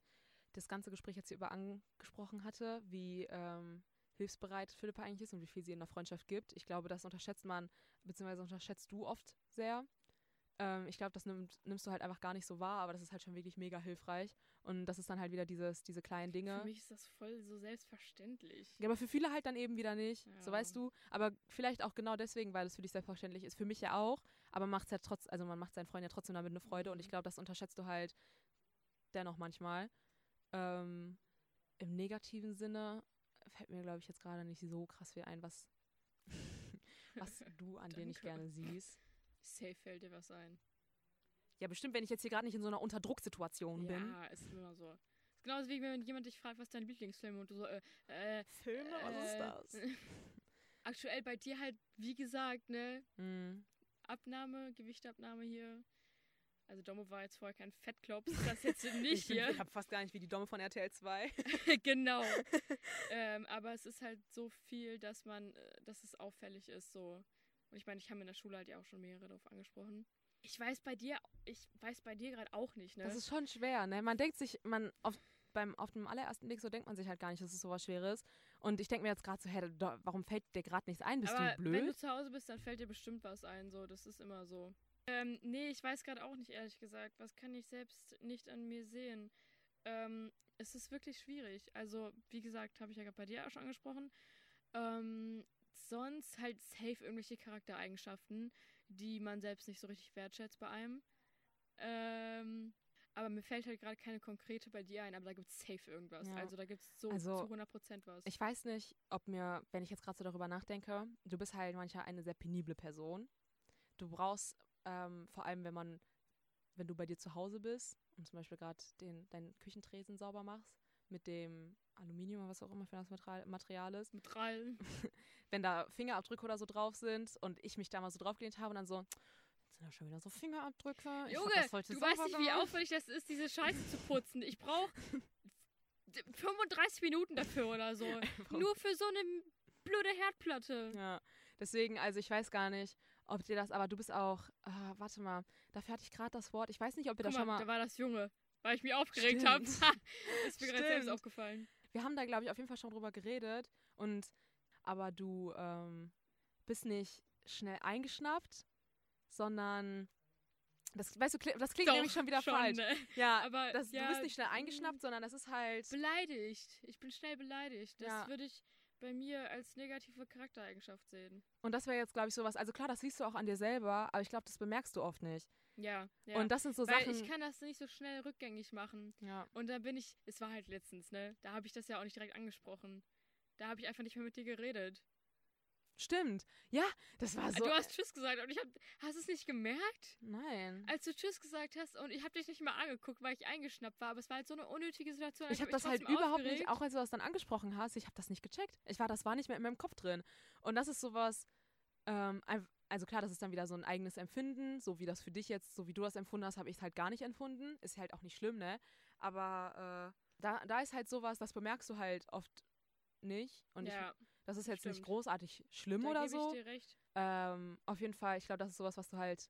das ganze Gespräch jetzt hier über angesprochen hatte, wie ähm, hilfsbereit Philippa eigentlich ist und wie viel sie in der Freundschaft gibt. Ich glaube, das unterschätzt man, beziehungsweise unterschätzt du oft sehr. Ähm, ich glaube, das nimmt, nimmst du halt einfach gar nicht so wahr, aber das ist halt schon wirklich mega hilfreich. Und das ist dann halt wieder dieses, diese kleinen Dinge.
Für mich ist das voll so selbstverständlich.
Ja, aber für viele halt dann eben wieder nicht. So
Ja.
weißt du. Aber vielleicht auch genau deswegen, weil es für dich selbstverständlich ist. Für mich ja auch. Aber macht's ja trotz, also man macht seinen Freunden ja trotzdem damit eine Freude. Und ich
Mhm.
glaube, das unterschätzt du halt dennoch manchmal. Ähm, Im negativen Sinne fällt mir, glaube ich, jetzt gerade nicht so krass viel ein, was, was du an dir nicht gerne siehst.
Safe fällt dir was ein.
Ja, bestimmt, wenn ich jetzt hier gerade nicht in so einer Unterdrucksituation bin.
Ja, ist immer so. Ist genauso wie wenn jemand dich fragt, was ist dein Lieblingsfilm und du so, äh, äh,
Filme,
äh, Aktuell bei dir halt, wie gesagt, ne,
Mm.
Abnahme, Gewichtabnahme hier. Also Domo war jetzt vorher kein Fettklops, das jetzt nicht
Ich, bin-
hier.
ich habe fast gar nicht wie die Domme von RTL 2.
genau. ähm, aber es ist halt so viel, dass man, äh, dass es auffällig ist, so. Und ich meine, ich habe in der Schule halt ja auch schon mehrere darauf angesprochen. Ich weiß bei dir, ich weiß bei dir gerade auch nicht, ne?
Das ist schon schwer, ne? Man denkt sich, man auf, beim, auf dem allerersten Blick so denkt man sich halt gar nicht, dass es sowas Schweres. Und ich denke mir jetzt gerade so, hä, da, warum fällt dir gerade nichts ein? Bist
Aber
du blöd?
wenn du zu Hause bist, dann fällt dir bestimmt was ein, so. Das ist immer so. Ähm, nee, ich weiß gerade auch nicht, ehrlich gesagt. Was kann ich selbst nicht an mir sehen? Ähm, es ist wirklich schwierig. Also, wie gesagt, habe ich ja gerade bei dir auch schon angesprochen. Ähm, sonst halt safe irgendwelche Charaktereigenschaften, die man selbst nicht so richtig wertschätzt bei einem. Ähm, aber mir fällt halt gerade keine konkrete bei dir ein, aber da gibt es safe irgendwas.
Ja.
Also da gibt es so
Also,
zu 100% was.
ich weiß nicht, ob mir, wenn ich jetzt gerade so darüber nachdenke, du bist halt manchmal eine sehr penible Person. Du brauchst, ähm, vor allem wenn man, wenn du bei dir zu Hause bist und zum Beispiel gerade den deinen Küchentresen sauber machst, mit dem Aluminium oder was auch immer für das Material, Material ist,
Mit Rallen.
wenn da Fingerabdrücke oder so drauf sind und ich mich da mal so draufgelehnt habe und dann so, jetzt sind da schon wieder so Fingerabdrücke. Ich
Junge, du weißt nicht, wie aufwendig das ist, diese Scheiße zu putzen. Ich brauche 35 Minuten dafür oder so. Nur für so eine blöde Herdplatte.
Ja, deswegen, also ich weiß gar nicht, ob dir das, aber du bist auch, ah, warte mal, dafür hatte ich gerade das Wort, ich weiß nicht, ob wir
Guck
da
mal,
schon mal,
da war das Junge, weil ich mich aufgeregt habe. Ist mir gerade selbst aufgefallen.
wir haben da, glaube ich, auf jeden Fall schon drüber geredet und, aber du ähm, bist nicht schnell eingeschnappt, sondern, das, weißt du, das klingt
Doch,
nämlich schon wieder
schon,
falsch.
ne?
Ja,
Aber
das,
ja,
du bist nicht schnell eingeschnappt, sondern das ist halt,
Beleidigt. Ich bin schnell beleidigt. Das
Ja.
würde ich bei mir als negative Charaktereigenschaft sehen.
und das wäre jetzt, glaube ich, sowas, also klar, das siehst du auch an dir selber, aber ich glaube, das bemerkst du oft nicht.
Ja, ja.
Und das sind so
Weil
Sachen,
ich kann das nicht so schnell rückgängig machen.
ja.
Und da bin ich, es war halt letztens, ne? Da habe ich das ja auch nicht direkt angesprochen. Da habe ich einfach nicht mehr mit dir geredet.
Stimmt. Ja, das war so.
du hast Tschüss gesagt und ich hab, hast du es nicht gemerkt?
Nein.
Als du Tschüss gesagt hast und ich habe dich nicht mal angeguckt, weil ich eingeschnappt war, aber es war halt so eine unnötige Situation.
Ich habe
hab
das halt überhaupt nicht,
aufgeregt.
auch als du das dann angesprochen hast, ich habe das nicht gecheckt. Ich war, das war nicht mehr in meinem Kopf drin. Und das ist sowas, ähm, also klar, das ist dann wieder so ein eigenes Empfinden, so wie das für dich jetzt, so wie du das empfunden hast, habe ich es halt gar nicht empfunden. Ist halt auch nicht schlimm, ne? Aber äh, da, da ist halt sowas, das bemerkst du halt oft nicht. Und
ja,
ich, das ist jetzt nicht
stimmt.
großartig schlimm
da
oder so.
ich dir recht.
Ähm, auf jeden Fall, ich glaube, das ist sowas, was du halt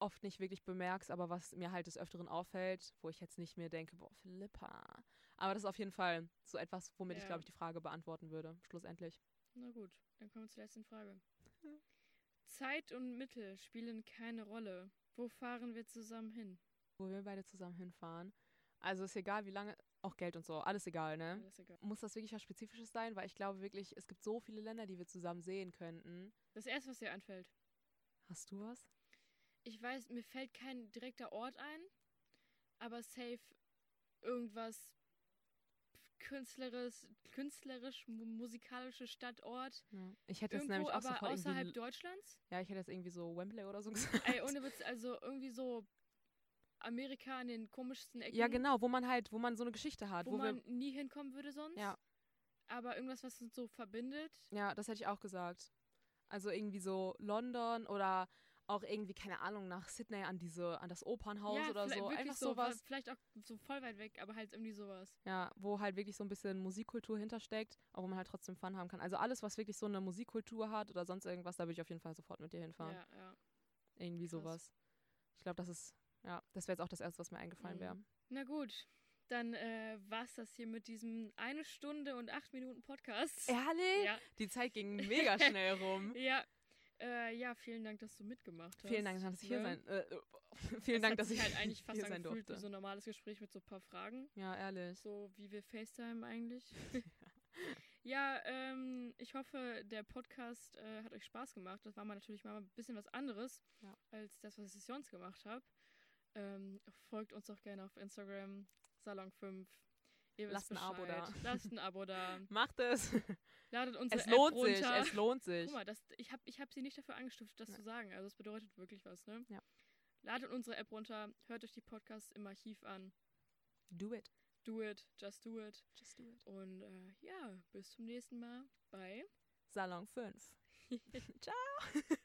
oft nicht wirklich bemerkst, aber was mir halt des Öfteren auffällt, wo ich jetzt nicht mehr denke, boah, Philippa. Aber das ist auf jeden Fall so etwas, womit ich,
Ja.
glaube ich, die Frage beantworten würde, schlussendlich.
Na gut, dann kommen wir zur letzten Frage. Zeit und Mittel spielen keine Rolle. Wo fahren wir zusammen hin?
Wo wir beide zusammen hinfahren. Also ist egal, wie lange, auch Geld und so, alles egal, ne?
Alles egal.
Muss das wirklich was Spezifisches sein? Weil ich glaube wirklich, es gibt so viele Länder, die wir zusammen sehen könnten.
Das erste, was dir anfällt.
Hast du was?
Ich weiß, mir fällt kein direkter Ort ein, aber safe irgendwas künstlerisch, künstlerisch mu- musikalische Stadtort.
Ja. Ich hätte
Irgendwo,
nämlich auch
aber außerhalb Deutschlands.
ja, ich hätte jetzt irgendwie so Wembley oder so gesagt.
Ey, ohne Witz, also irgendwie so Amerika in den komischsten Ecken.
Ja, genau, wo man halt, wo man so eine Geschichte hat,
Wo,
wo,
man nie hinkommen würde sonst.
Ja.
Aber irgendwas, was uns so verbindet.
Ja, das hätte ich auch gesagt. Also irgendwie so London oder auch irgendwie, keine Ahnung, nach Sydney an diese, an das Opernhaus
ja,
oder so. Einfach
so,
sowas.
Vielleicht auch so voll weit weg, aber halt irgendwie sowas.
Ja, wo halt wirklich so ein bisschen Musikkultur hintersteckt, aber wo man halt trotzdem Fun haben kann. Also alles, was wirklich so eine Musikkultur hat oder sonst irgendwas, da würde ich auf jeden Fall sofort mit dir hinfahren.
Ja, ja.
Irgendwie
Krass.
sowas. Ich glaube, das ist, ja, das wäre jetzt auch das Erste, was mir eingefallen
Mhm.
wäre.
Na gut, dann äh, war's das hier mit diesem eine Stunde und acht Minuten Podcast.
Ehrlich?
Ja,
Die Zeit ging mega schnell rum.
ja. Äh, ja, vielen Dank, dass du mitgemacht hast.
Vielen Dank, dass ich hier
ne?
sein, äh, äh, vielen
Es
Dank,
hat
dass
sich
ich
halt eigentlich fast
hier sein durfte.
so ein normales Gespräch mit so ein paar Fragen.
Ja, ehrlich.
So wie wir FaceTime eigentlich. ja, ähm, ich hoffe, der Podcast äh, hat euch Spaß gemacht. Das war mal natürlich mal ein bisschen was anderes
Ja.
als das, was ich sonst gemacht habe. Ähm, folgt uns auch gerne auf Instagram, Salon5. Ihr wisst
Lasst ein Abo da.
Lasst ein Abo da.
Macht es.
Ladet unsere
Es
App
lohnt sich.
runter.
Es lohnt sich.
Guck mal, das, ich habe ich hab sie nicht dafür angestiftet, das
Ja.
zu sagen. Also es bedeutet wirklich was, ne?
Ja.
Ladet unsere App runter, hört euch die Podcasts im Archiv an.
Do it.
Do it, just do it.
Just do it.
Und äh, ja, bis zum nächsten Mal bei
Salon 5. Ciao.